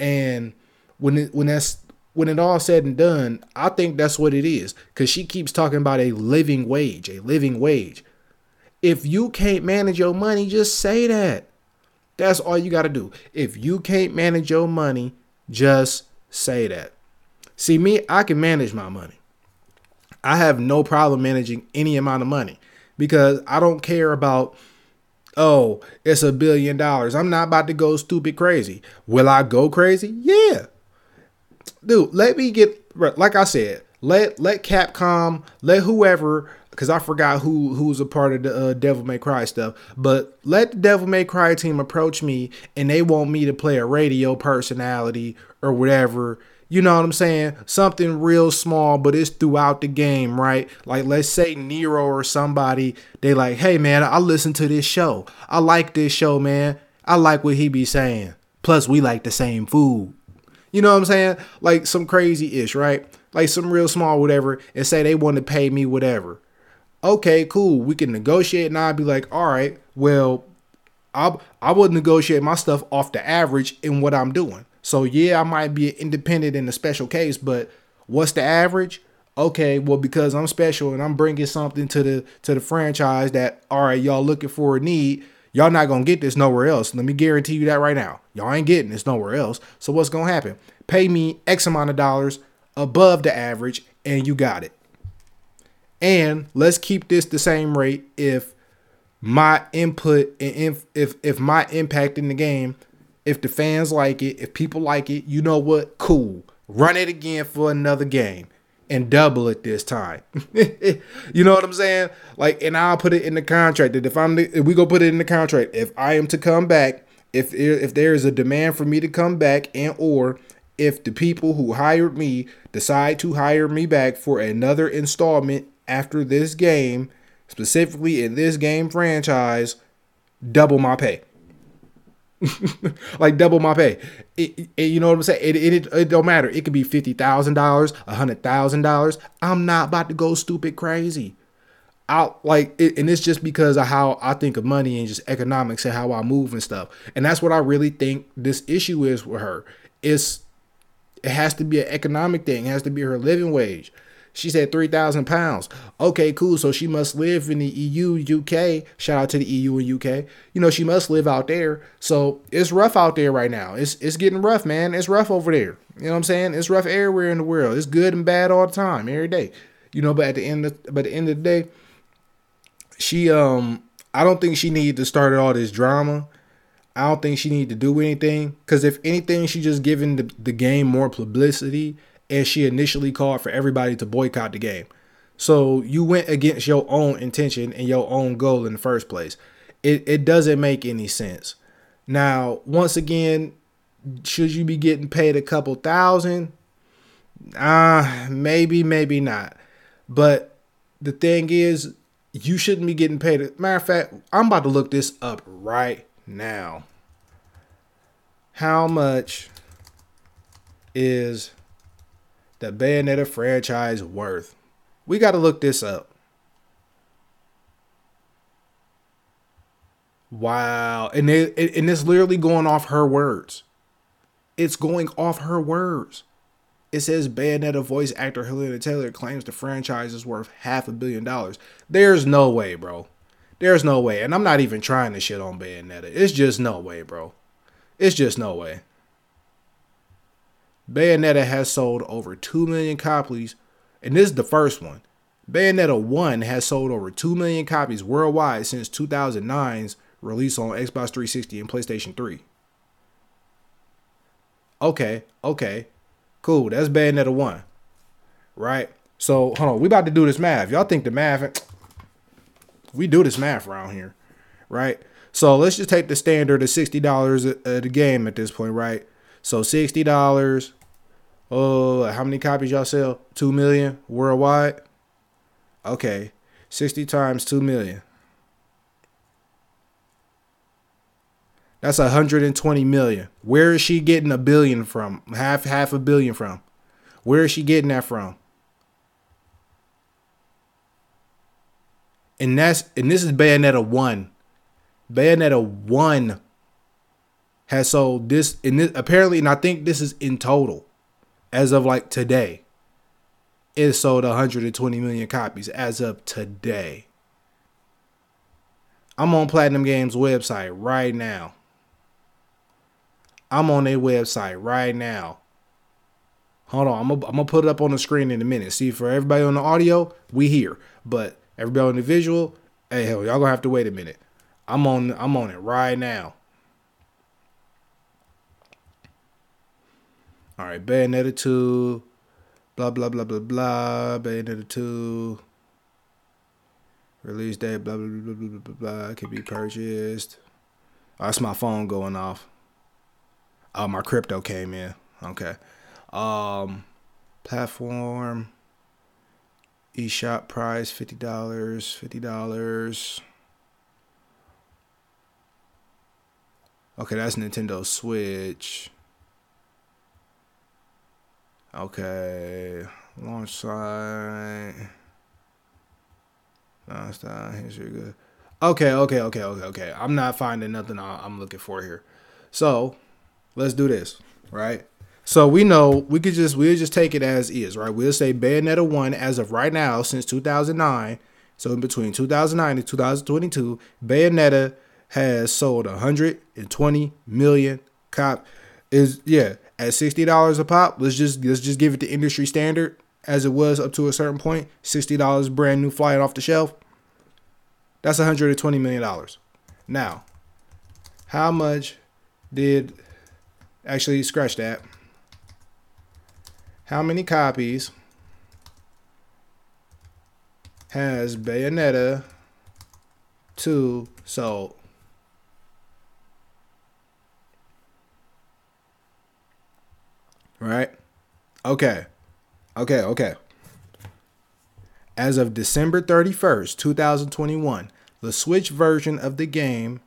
And when it when that's when it all said and done, I think that's what it is. Cause she keeps talking about a living wage, a living wage. If you can't manage your money, just say that. That's all you gotta do. If you can't manage your money, just say that. See me, I can manage my money. I have no problem managing any amount of money because I don't care about oh, it's a billion dollars. I'm not about to go stupid crazy. Will I go crazy? Yeah. Dude, let me get like I said, let let Capcom, let whoever because I forgot who who's a part of the uh, Devil May Cry stuff. But let the Devil May Cry team approach me, and they want me to play a radio personality or whatever, you know what I'm saying? Something real small, but it's throughout the game, right? Like let's say Nero or somebody, they like, hey man, I listen to this show. I like this show, man. I like what he be saying. Plus, we like the same food. You know what I'm saying? Like some crazy ish, right? Like some real small whatever, and say they want to pay me whatever. Okay, cool. We can negotiate, and I'd be like, all right, well, I I would negotiate my stuff off the average in what I'm doing. So yeah, I might be independent in a special case, but what's the average? Okay, well because I'm special and I'm bringing something to the to the franchise that all right, y'all looking for a need, y'all not gonna get this nowhere else. Let me guarantee you that right now. Y'all ain't getting this nowhere else. So what's gonna happen? Pay me X amount of dollars above the average, and you got it. And let's keep this the same rate if my input and if if, if my impact in the game if the fans like it, if people like it, you know what? Cool. Run it again for another game and double it this time. you know what I'm saying? Like, and I'll put it in the contract that if I'm, if we go put it in the contract, if I am to come back, if if there is a demand for me to come back, and or if the people who hired me decide to hire me back for another installment after this game, specifically in this game franchise, double my pay. like double my pay. It, it, you know what I'm saying? It, it, it, don't matter. It could be fifty thousand dollars, a hundred thousand dollars. I'm not about to go stupid crazy. I like it, and it's just because of how I think of money and just economics and how I move and stuff. And that's what I really think this issue is with her. It's it has to be an economic thing. It has to be her living wage. She said 3,000 pounds. Okay, cool. So she must live in the EU, UK. Shout out to the EU and UK. You know, she must live out there. So it's rough out there right now. It's it's getting rough, man. It's rough over there. You know what I'm saying? It's rough everywhere in the world. It's good and bad all the time, every day. You know, but at the end of but at the end of the day, she um I don't think she needed to start all this drama. I don't think she needed to do anything. Cause if anything, she just giving the, the game more publicity and she initially called for everybody to boycott the game. So you went against your own intention and your own goal in the first place. It it doesn't make any sense. Now, once again, should you be getting paid a couple thousand? Uh, maybe, maybe not. But the thing is, you shouldn't be getting paid. Matter of fact, I'm about to look this up right now. How much is the Bayonetta franchise worth? We got to look this up. Wow. And it, and it's literally going off her words. It's going off her words. It says Bayonetta voice actor Hellena Taylor claims the franchise is worth half a billion dollars. There's no way, bro. There's no way. And I'm not even trying to shit on Bayonetta. It's just no way, bro. It's just no way. Bayonetta has sold over 2 million copies, and this is the first one. Bayonetta 1 has sold over 2 million copies worldwide since 2009's release on Xbox 360 and PlayStation 3. Okay, okay, cool. That's Bayonetta 1, right? So, hold on. We about to do this math. Y'all think the math, we do this math around here, right? So let's just take the standard of $60 a, a game at this point, right? So $60 Oh, how many copies y'all sell? Two million worldwide. Okay, sixty times two million. That's a hundred and twenty million. Where is she getting a billion from? Half half a billion from? Where is she getting that from? And that's and this is Bayonetta one. Bayonetta one has sold this in this apparently, and I think this is in total as of like today, it sold 120 million copies as of today. I'm on Platinum Games website right now. I'm on their website right now. Hold on, I'm gonna, put it up on the screen in a minute. See, for everybody on the audio, we here, but everybody on the visual, hey, hell, y'all gonna have to wait a minute. I'm on I'm on it right now. All right, Bayonetta 2, blah blah blah blah blah, Bayonetta 2. Release date, blah blah blah blah blah blah. Can be purchased. Oh, that's my phone going off. Oh, my crypto came in. Okay. Um, platform. eShop price fifty dollars. Fifty dollars. Okay, that's Nintendo Switch. Okay, launch. Last time history good. Okay, okay, okay, okay, okay. I'm not finding nothing I'm looking for here. So let's do this, right? So we know we could just we'll just take it as is, right? We'll say Bayonetta one as of right now since 2009. So in between 2009 and 2022, Bayonetta has sold 120 million cop is yeah at sixty dollars a pop. Let's just let's just give it the industry standard as it was up to a certain point. Sixty dollars brand new flying off the shelf. That's 120 million dollars. Now, how much did actually scratch that? How many copies has Bayonetta 2 sold? Right? Okay. Okay, okay. As of December 31st, 2021, the Switch version of the game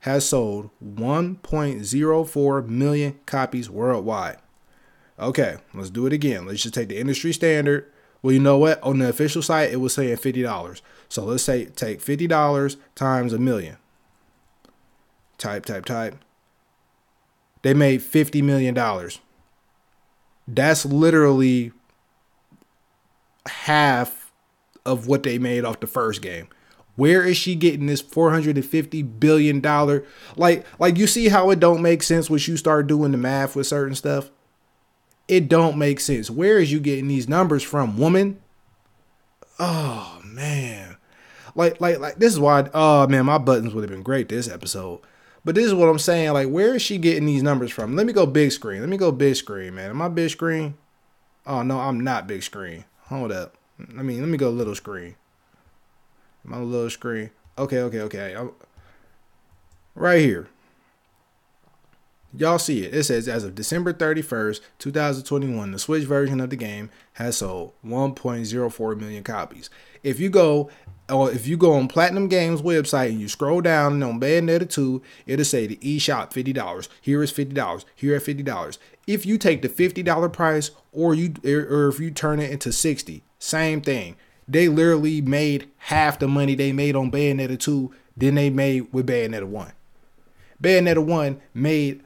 has sold 1.04 million copies worldwide. Okay, let's do it again. Let's just take the industry standard. Well, you know what? On the official site, it was saying $50. So let's say take $50 times a million. Type, type, type. They made $50 million. That's literally half of what they made off the first game. Where is she getting this 450 billion dollar like like you see how it don't make sense once you start doing the math with certain stuff? It don't make sense. Where is you getting these numbers from, woman? Oh man. Like like like this is why oh man, my buttons would have been great this episode. But this is what I'm saying. Like, where is she getting these numbers from? Let me go big screen. Let me go big screen, man. Am I big screen? Oh no, I'm not big screen. Hold up. I mean, let me go little screen. My little screen. Okay, okay, okay. I'm, right here. Y'all see it. It says as of December 31st, 2021, the Switch version of the game has sold 1.04 million copies. If you go or if you go on Platinum Games website and you scroll down and on Bayonetta 2, it'll say the eShop $50. Here is $50. Here at $50. If you take the $50 price or you er, or if you turn it into 60, same thing. They literally made half the money they made on Bayonetta 2 than they made with Bayonetta 1. Bayonetta 1 made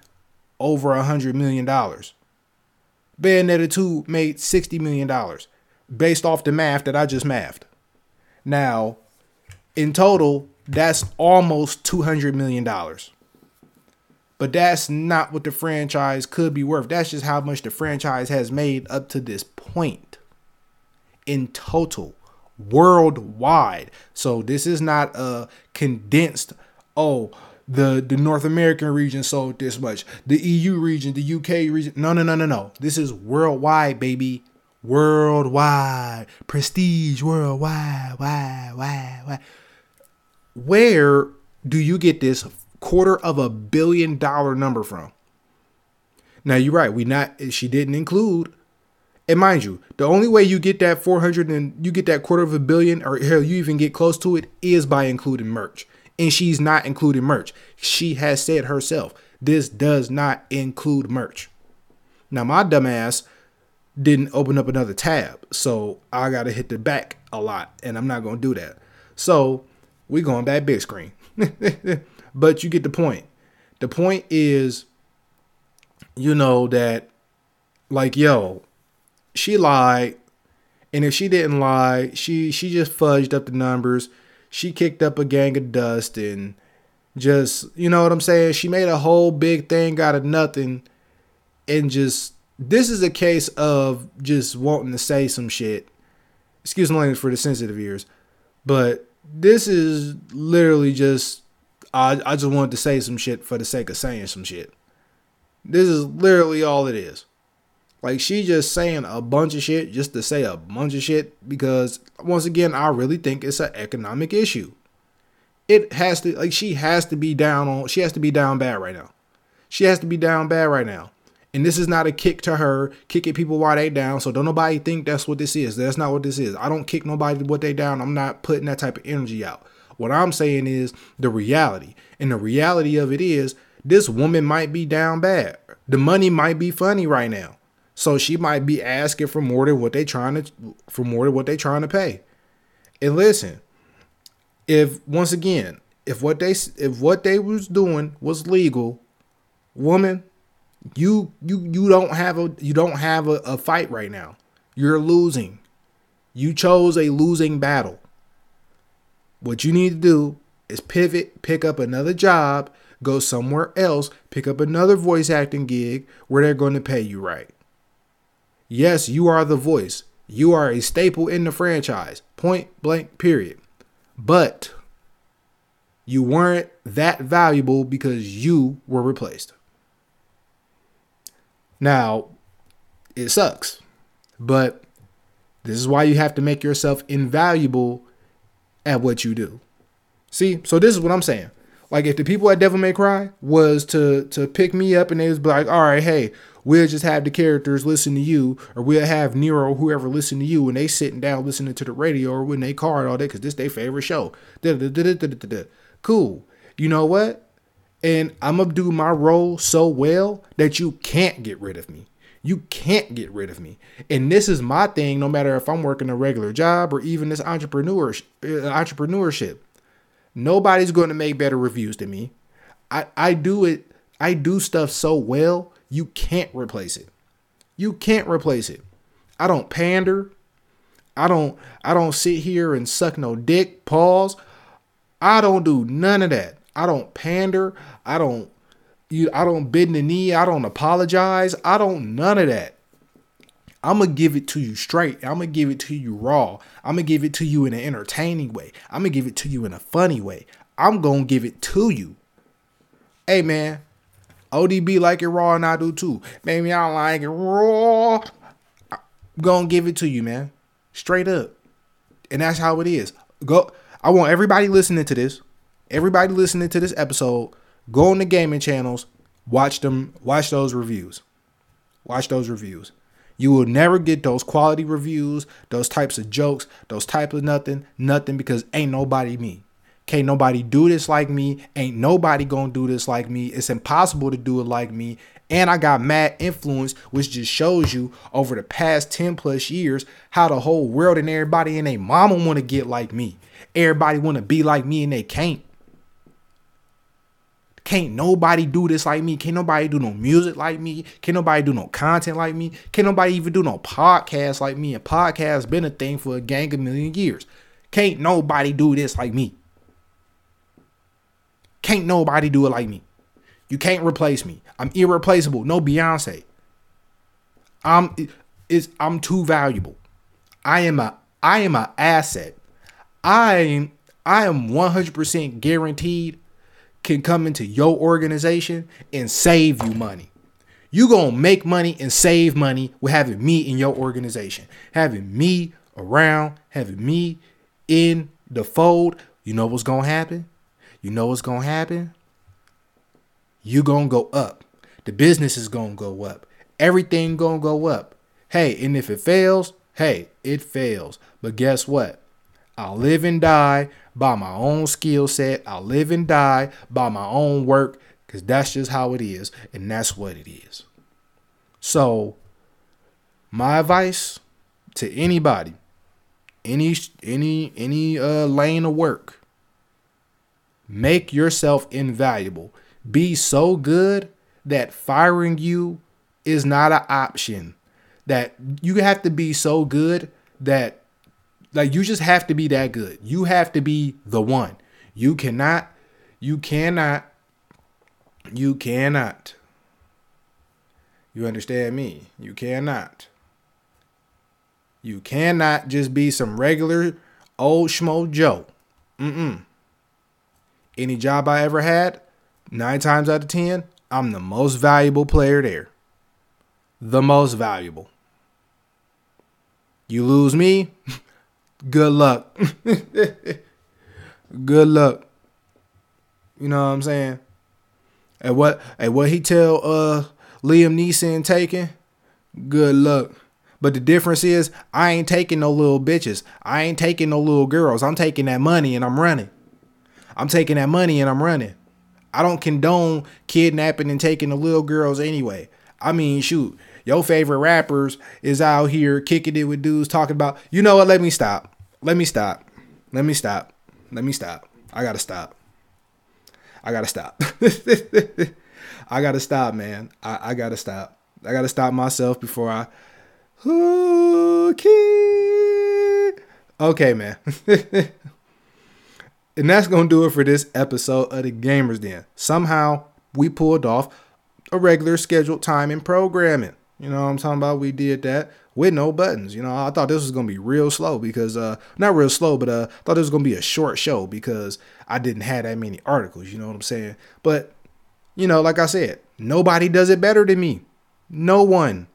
over hundred million dollars. Bayonetta 2 made $60 million based off the math that I just mathed. Now, in total, that's almost $200 million. But that's not what the franchise could be worth. That's just how much the franchise has made up to this point in total, worldwide. So this is not a condensed, oh, the, the North American region sold this much, the EU region, the UK region. No, no, no, no, no. This is worldwide, baby worldwide, prestige worldwide, why, why, wide. Where do you get this quarter of a billion dollar number from? Now you're right. We not she didn't include, and mind you, the only way you get that 400 and you get that quarter of a billion, or hell, you even get close to it, is by including merch. And she's not including merch. She has said herself, this does not include merch. Now my dumbass didn't open up another tab. So I got to hit the back a lot, and I'm not going to do that. So we going back big screen. but you get the point. The point is, you know, that like, yo, she lied. And if she didn't lie, she she just fudged up the numbers. She kicked up a gang of dust and just, you know what I'm saying? She made a whole big thing out of nothing and just this is a case of just wanting to say some shit. Excuse my language for the sensitive ears, but this is literally just I, I just wanted to say some shit for the sake of saying some shit. This is literally all it is. Like she just saying a bunch of shit just to say a bunch of shit because once again, I really think it's an economic issue. It has to like she has to be down on she has to be down bad right now. She has to be down bad right now. And this is not a kick to her, kicking people while they down. So don't nobody think that's what this is. That's not what this is. I don't kick nobody what they down. I'm not putting that type of energy out. What I'm saying is the reality. And the reality of it is this woman might be down bad. The money might be funny right now. So she might be asking for more than what they trying to for more than what they trying to pay. And listen, if once again, if what they if what they was doing was legal, woman, you you you don't have a you don't have a, a fight right now. You're losing. You chose a losing battle. What you need to do is pivot, pick up another job, go somewhere else, pick up another voice acting gig where they're going to pay you right. Yes, you are the voice. You are a staple in the franchise. Point blank, period. But you weren't that valuable because you were replaced. Now, it sucks, but this is why you have to make yourself invaluable at what you do. See, so this is what I'm saying. Like if the people at Devil May Cry was to to pick me up and they was like, all right, hey, we'll just have the characters listen to you, or we'll have Nero whoever listen to you when they sitting down listening to the radio or when they car and all day because this their favorite show. Cool. You know what? And I'm gonna do my role so well that you can't get rid of me. You can't get rid of me. And this is my thing, no matter if I'm working a regular job or even this uh, entrepreneurship. Nobody's going to make better reviews than me. I, I do it, I do stuff so well, you can't replace it. You can't replace it. I don't pander. I don't I don't sit here and suck no dick, pause. I don't do none of that. I don't pander. I don't you I don't bend the knee. I don't apologize. I don't none of that. I'm gonna give it to you straight. I'm gonna give it to you raw. I'm gonna give it to you in an entertaining way. I'm gonna give it to you in a funny way. I'm gonna give it to you. Hey man, ODB like it raw and I do too. Maybe I like it raw. I'm gonna give it to you, man. Straight up. And that's how it is. Go I want everybody listening to this, everybody listening to this episode, go on the gaming channels, watch them, watch those reviews. Watch those reviews. You will never get those quality reviews, those types of jokes, those type of nothing, nothing because ain't nobody me. Can't nobody do this like me. Ain't nobody gonna do this like me. It's impossible to do it like me. And I got mad influence, which just shows you over the past 10 plus years how the whole world and everybody and their mama wanna get like me. Everybody wanna be like me and they can't. Can't nobody do this like me. Can't nobody do no music like me. Can't nobody do no content like me. Can't nobody even do no podcast like me. And podcast been a thing for a gang of million years. Can't nobody do this like me. Can't nobody do it like me. You can't replace me. I'm irreplaceable. No Beyonce. I'm is I'm too valuable. I am a I am an asset. I am I am 100% guaranteed can come into your organization and save you money. You gonna make money and save money with having me in your organization, having me around, having me in the fold. You know what's gonna happen? You know what's gonna happen? You gonna go up. The business is gonna go up. Everything gonna go up. Hey, and if it fails, hey, it fails. But guess what? I'll live and die by my own skill set. I'll live and die by my own work because that's just how it is. And that's what it is. So, my advice to anybody, any any any uh, lane of work, make yourself invaluable. Be so good that firing you is not an option. That you have to be so good that like you just have to be that good. You have to be the one. You cannot, you cannot, you cannot. You understand me? You cannot. You cannot just be some regular old schmo Joe. Mm-mm. any job I ever had, nine times out of 10, I'm the most valuable player there. The most valuable. You lose me, good luck. good luck. You know what I'm saying? And what and what he tell uh Liam Neeson taking? Good luck. But the difference is I ain't taking no little bitches. I ain't taking no little girls. I'm taking that money and I'm running. I'm taking that money and I'm running. I don't condone kidnapping and taking the little girls anyway. I mean, shoot, your favorite rappers is out here kicking it with dudes talking about, you know what, let me stop. Let me stop. Let me stop. Let me stop. I gotta stop. I gotta stop. I gotta stop, man. I, I gotta stop. I gotta stop myself before I okay. Okay, man. and that's gonna do it for this episode of the Gamers Den. Somehow we pulled off a regular scheduled time in programming. You know what I'm talking about? We did that with no buttons. You know, I thought this was gonna be real slow because uh not real slow, but uh thought it was gonna be a short show because I didn't have that many articles, you know what I'm saying? But you know, like I said, nobody does it better than me. No one.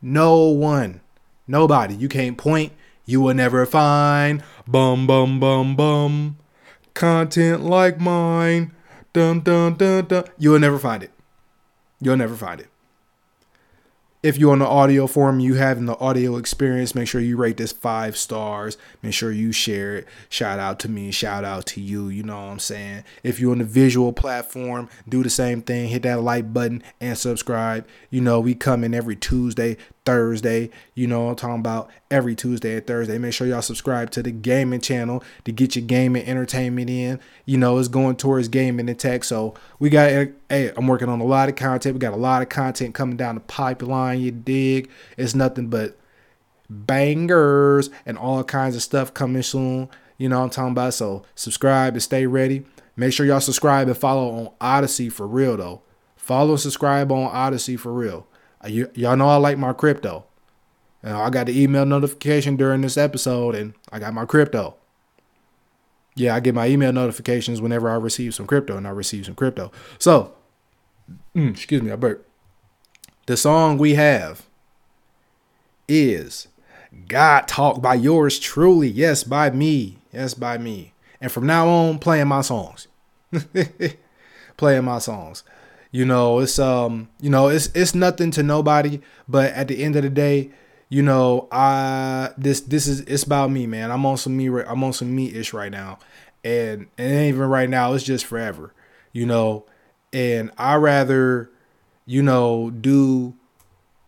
No one. Nobody. You can't point. You will never find. Bum bum bum bum. Content like mine. Dum dum dum dum. You will never find it. You'll never find it. If you're on the audio form, you having the audio experience, make sure you rate this five stars. Make sure you share it. Shout out to me, shout out to you. You know what I'm saying? If you're on the visual platform, do the same thing. Hit that like button and subscribe. You know, we come in every Tuesday, Thursday. You know I'm talking about every Tuesday and Thursday. Make sure y'all subscribe to the gaming channel to get your gaming entertainment in. You know, it's going towards gaming and tech. So we got eh, hey, I'm working on a lot of content. We got a lot of content coming down the pipeline, you dig. It's nothing but bangers and all kinds of stuff coming soon. You know I'm talking about. So subscribe and stay ready. Make sure y'all subscribe and follow on Odysee for real though. Follow and subscribe on Odysee for real. You, y'all know I like my crypto. I got the email notification during this episode, and I got my crypto. Yeah, I get my email notifications whenever I receive some crypto, and I receive some crypto. So, mm, excuse me, I burped. The song we have is God Talk by yours truly. Yes, by me. Yes, by me. And from now on, playing my songs. playing my songs. You know, it's um, you know, it's it's nothing to nobody, but at the end of the day, you know, I this this is it's about me, man. I'm on some me I'm on some me ish right now. And and even right now, it's just forever. You know, and I rather, you know, do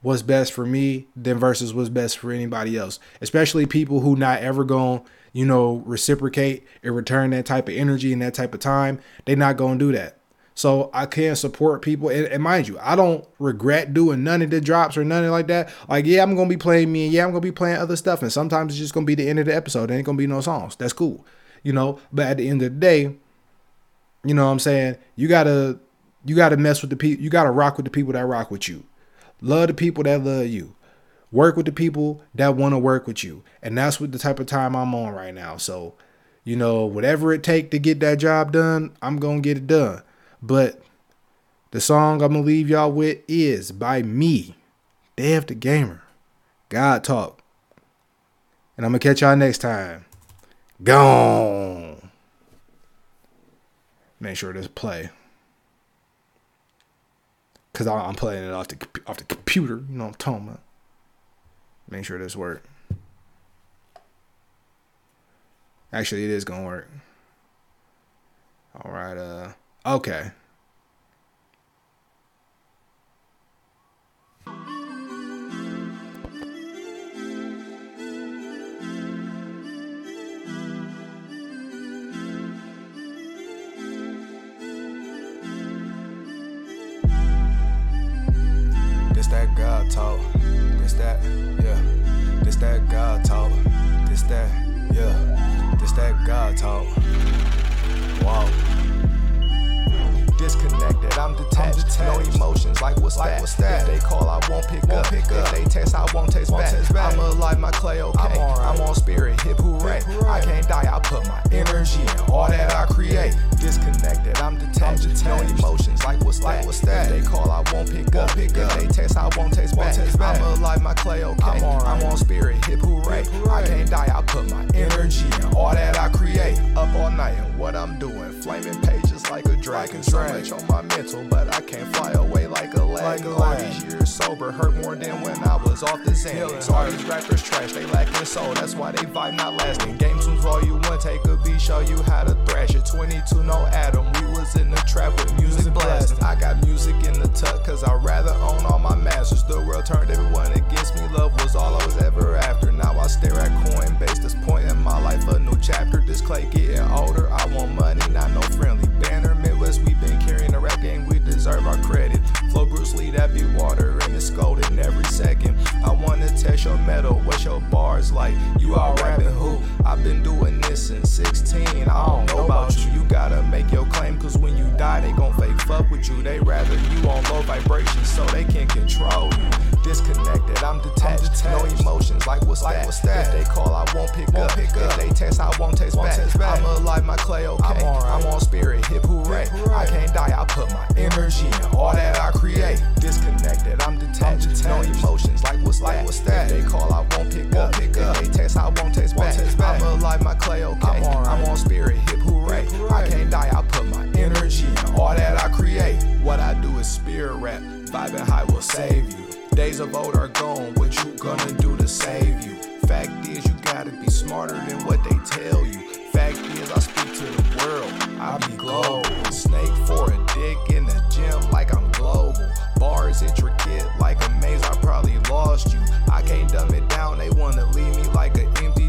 what's best for me than versus what's best for anybody else. Especially people who not ever going you know, reciprocate and return that type of energy and that type of time. They not gonna do that. So I can support people. And, and, mind you, I don't regret doing none of the drops or nothing like that. Like, yeah, I'm gonna be playing me, and yeah, I'm gonna be playing other stuff. And sometimes it's just gonna be the end of the episode. There ain't gonna be no songs. That's cool. You know, but at the end of the day, you know what I'm saying? You gotta you gotta mess with the people, you gotta rock with the people that rock with you. Love the people that love you. Work with the people that want to work with you. And that's what the type of time I'm on right now. So, you know, whatever it take to get that job done, I'm gonna get it done. But the song I'm gonna leave y'all with is by me, Dev the Gamer. God talk. And I'm gonna catch y'all next time. Gone. Make sure this play. Cause I'm playing it off the off the computer. You know what I'm talking about. Make sure this work. Actually, it is gonna work. All right. Uh. Okay. This that God talk. This that, yeah. This that God talk. This that, yeah. This that God talk. Wow disconnected, I'm detached. I'm detached. No emotions, like what's like that? What's that? If they call, I won't pick won't up. Pick if they text, I won't text, won't back. text back. I'm alive, my clay okay. I'm, right. I'm on spirit, hip hooray. hip hooray. I can't die, I put my energy in all that I create. Disconnected, I'm detached. I'm detached. No emotions, like what's like that? What's that? If they call, I won't pick won't up. Pick if up. they text, I won't taste back. back. I'm alive, my clay okay. I'm, right. I'm on spirit, hip hooray. hip hooray. I can't die, I put my energy in all that I create. Up all night and what I'm doing, flaming pages like a dragon. So much on my mental, but I can't fly away like a lag. Like all these years sober hurt more than when I was off the Xanax. All these rappers trash, they lacking soul. That's why they vibe not lasting. Game tunes volume one, take a beat, show you how to thrash it. 22, no Adam. We was in the trap with music blasting. I got music in the tuck, cause I'd rather own all my masters. The world turned everyone against me. Love was all I was ever after. Now I stare at Coinbase. This point in my life, a new chapter. This clay getting your metal. What's your bars like? You all rapping who? I've been doing this since 16. I don't know about you. You gotta make your claim, cause when you die, they gon' fake fuck with you. They rather you on low vibrations so they can control you. Disconnected, I'm detached. I'm detached. No emotions, like what's, like that? what's that? If they call, I won't pick won't up. Pick if up. they text, I won't taste back. back. I'm alive, my clay okay. I'm, right. I'm on spirit, hip hooray. hip hooray. I can't die, I put my energy in all that I create. Disconnected, I'm detached. I'm detached. No emotions, like what's like that? What's that? If they call, I won't pick won't up. Pick up. If they text, I won't taste won't back. Taste back. I'm alive, my clay okay. I'm, right. I'm on spirit, hip hooray. hip hooray. I can't die, I put my energy in all that I create. What I do is spirit rap. Vibing high will save you. Days of old are gone. What you gonna do to save you? Fact is, you gotta be smarter than what they tell you. Fact is, I speak to the world. I be global. Snake for a dick in the gym like I'm global. Bars intricate like a maze. I probably lost you. I can't dumb it down. They wanna leave me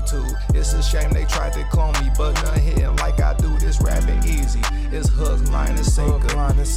like an empty tube. It's a shame they tried to clone me, but none hitting like I do. This rapping easy. It's hook, line, and sinker.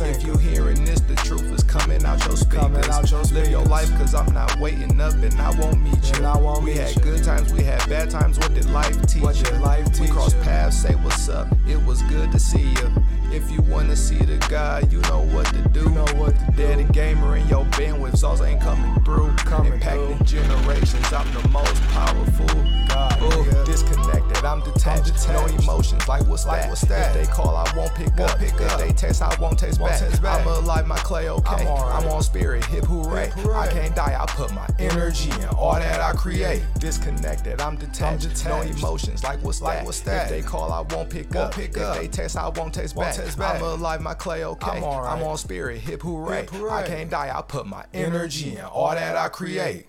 If you hearing this, the truth is coming out your speakers. Out your speakers. Live your life, cause I'm not waiting up and I won't meet you. Won't we had you. good times, we had bad times. What did life teach what you? Life teach we crossed paths, say what's up. It was good to see you. If you wanna see the guy, you know what to do. You know what to do. Daddy gamer in your bandwidth, also ain't coming through. Coming Impacting through. generations, I'm the most powerful. God, Ooh, yeah. disconnected, I'm detached. I'm detached. No emotions, like what's like that? What's that? If they call, I won't pick won't up. Pick if up. they text, I won't taste won't back. back. I'm alive, my clay okay. I'm, right. I'm on spirit, hip hooray. hip hooray. I can't die, I put my energy in all that I create. Disconnected, I'm detached. I'm detached. No emotions, like what's like that? What's that? If they call, I won't pick won't up. Pick if up. they text, I won't taste won't back. Back. I'm alive, my clay okay. I'm, right. I'm on spirit, hip hooray. hip hooray. I can't die, I put my energy in all that I create.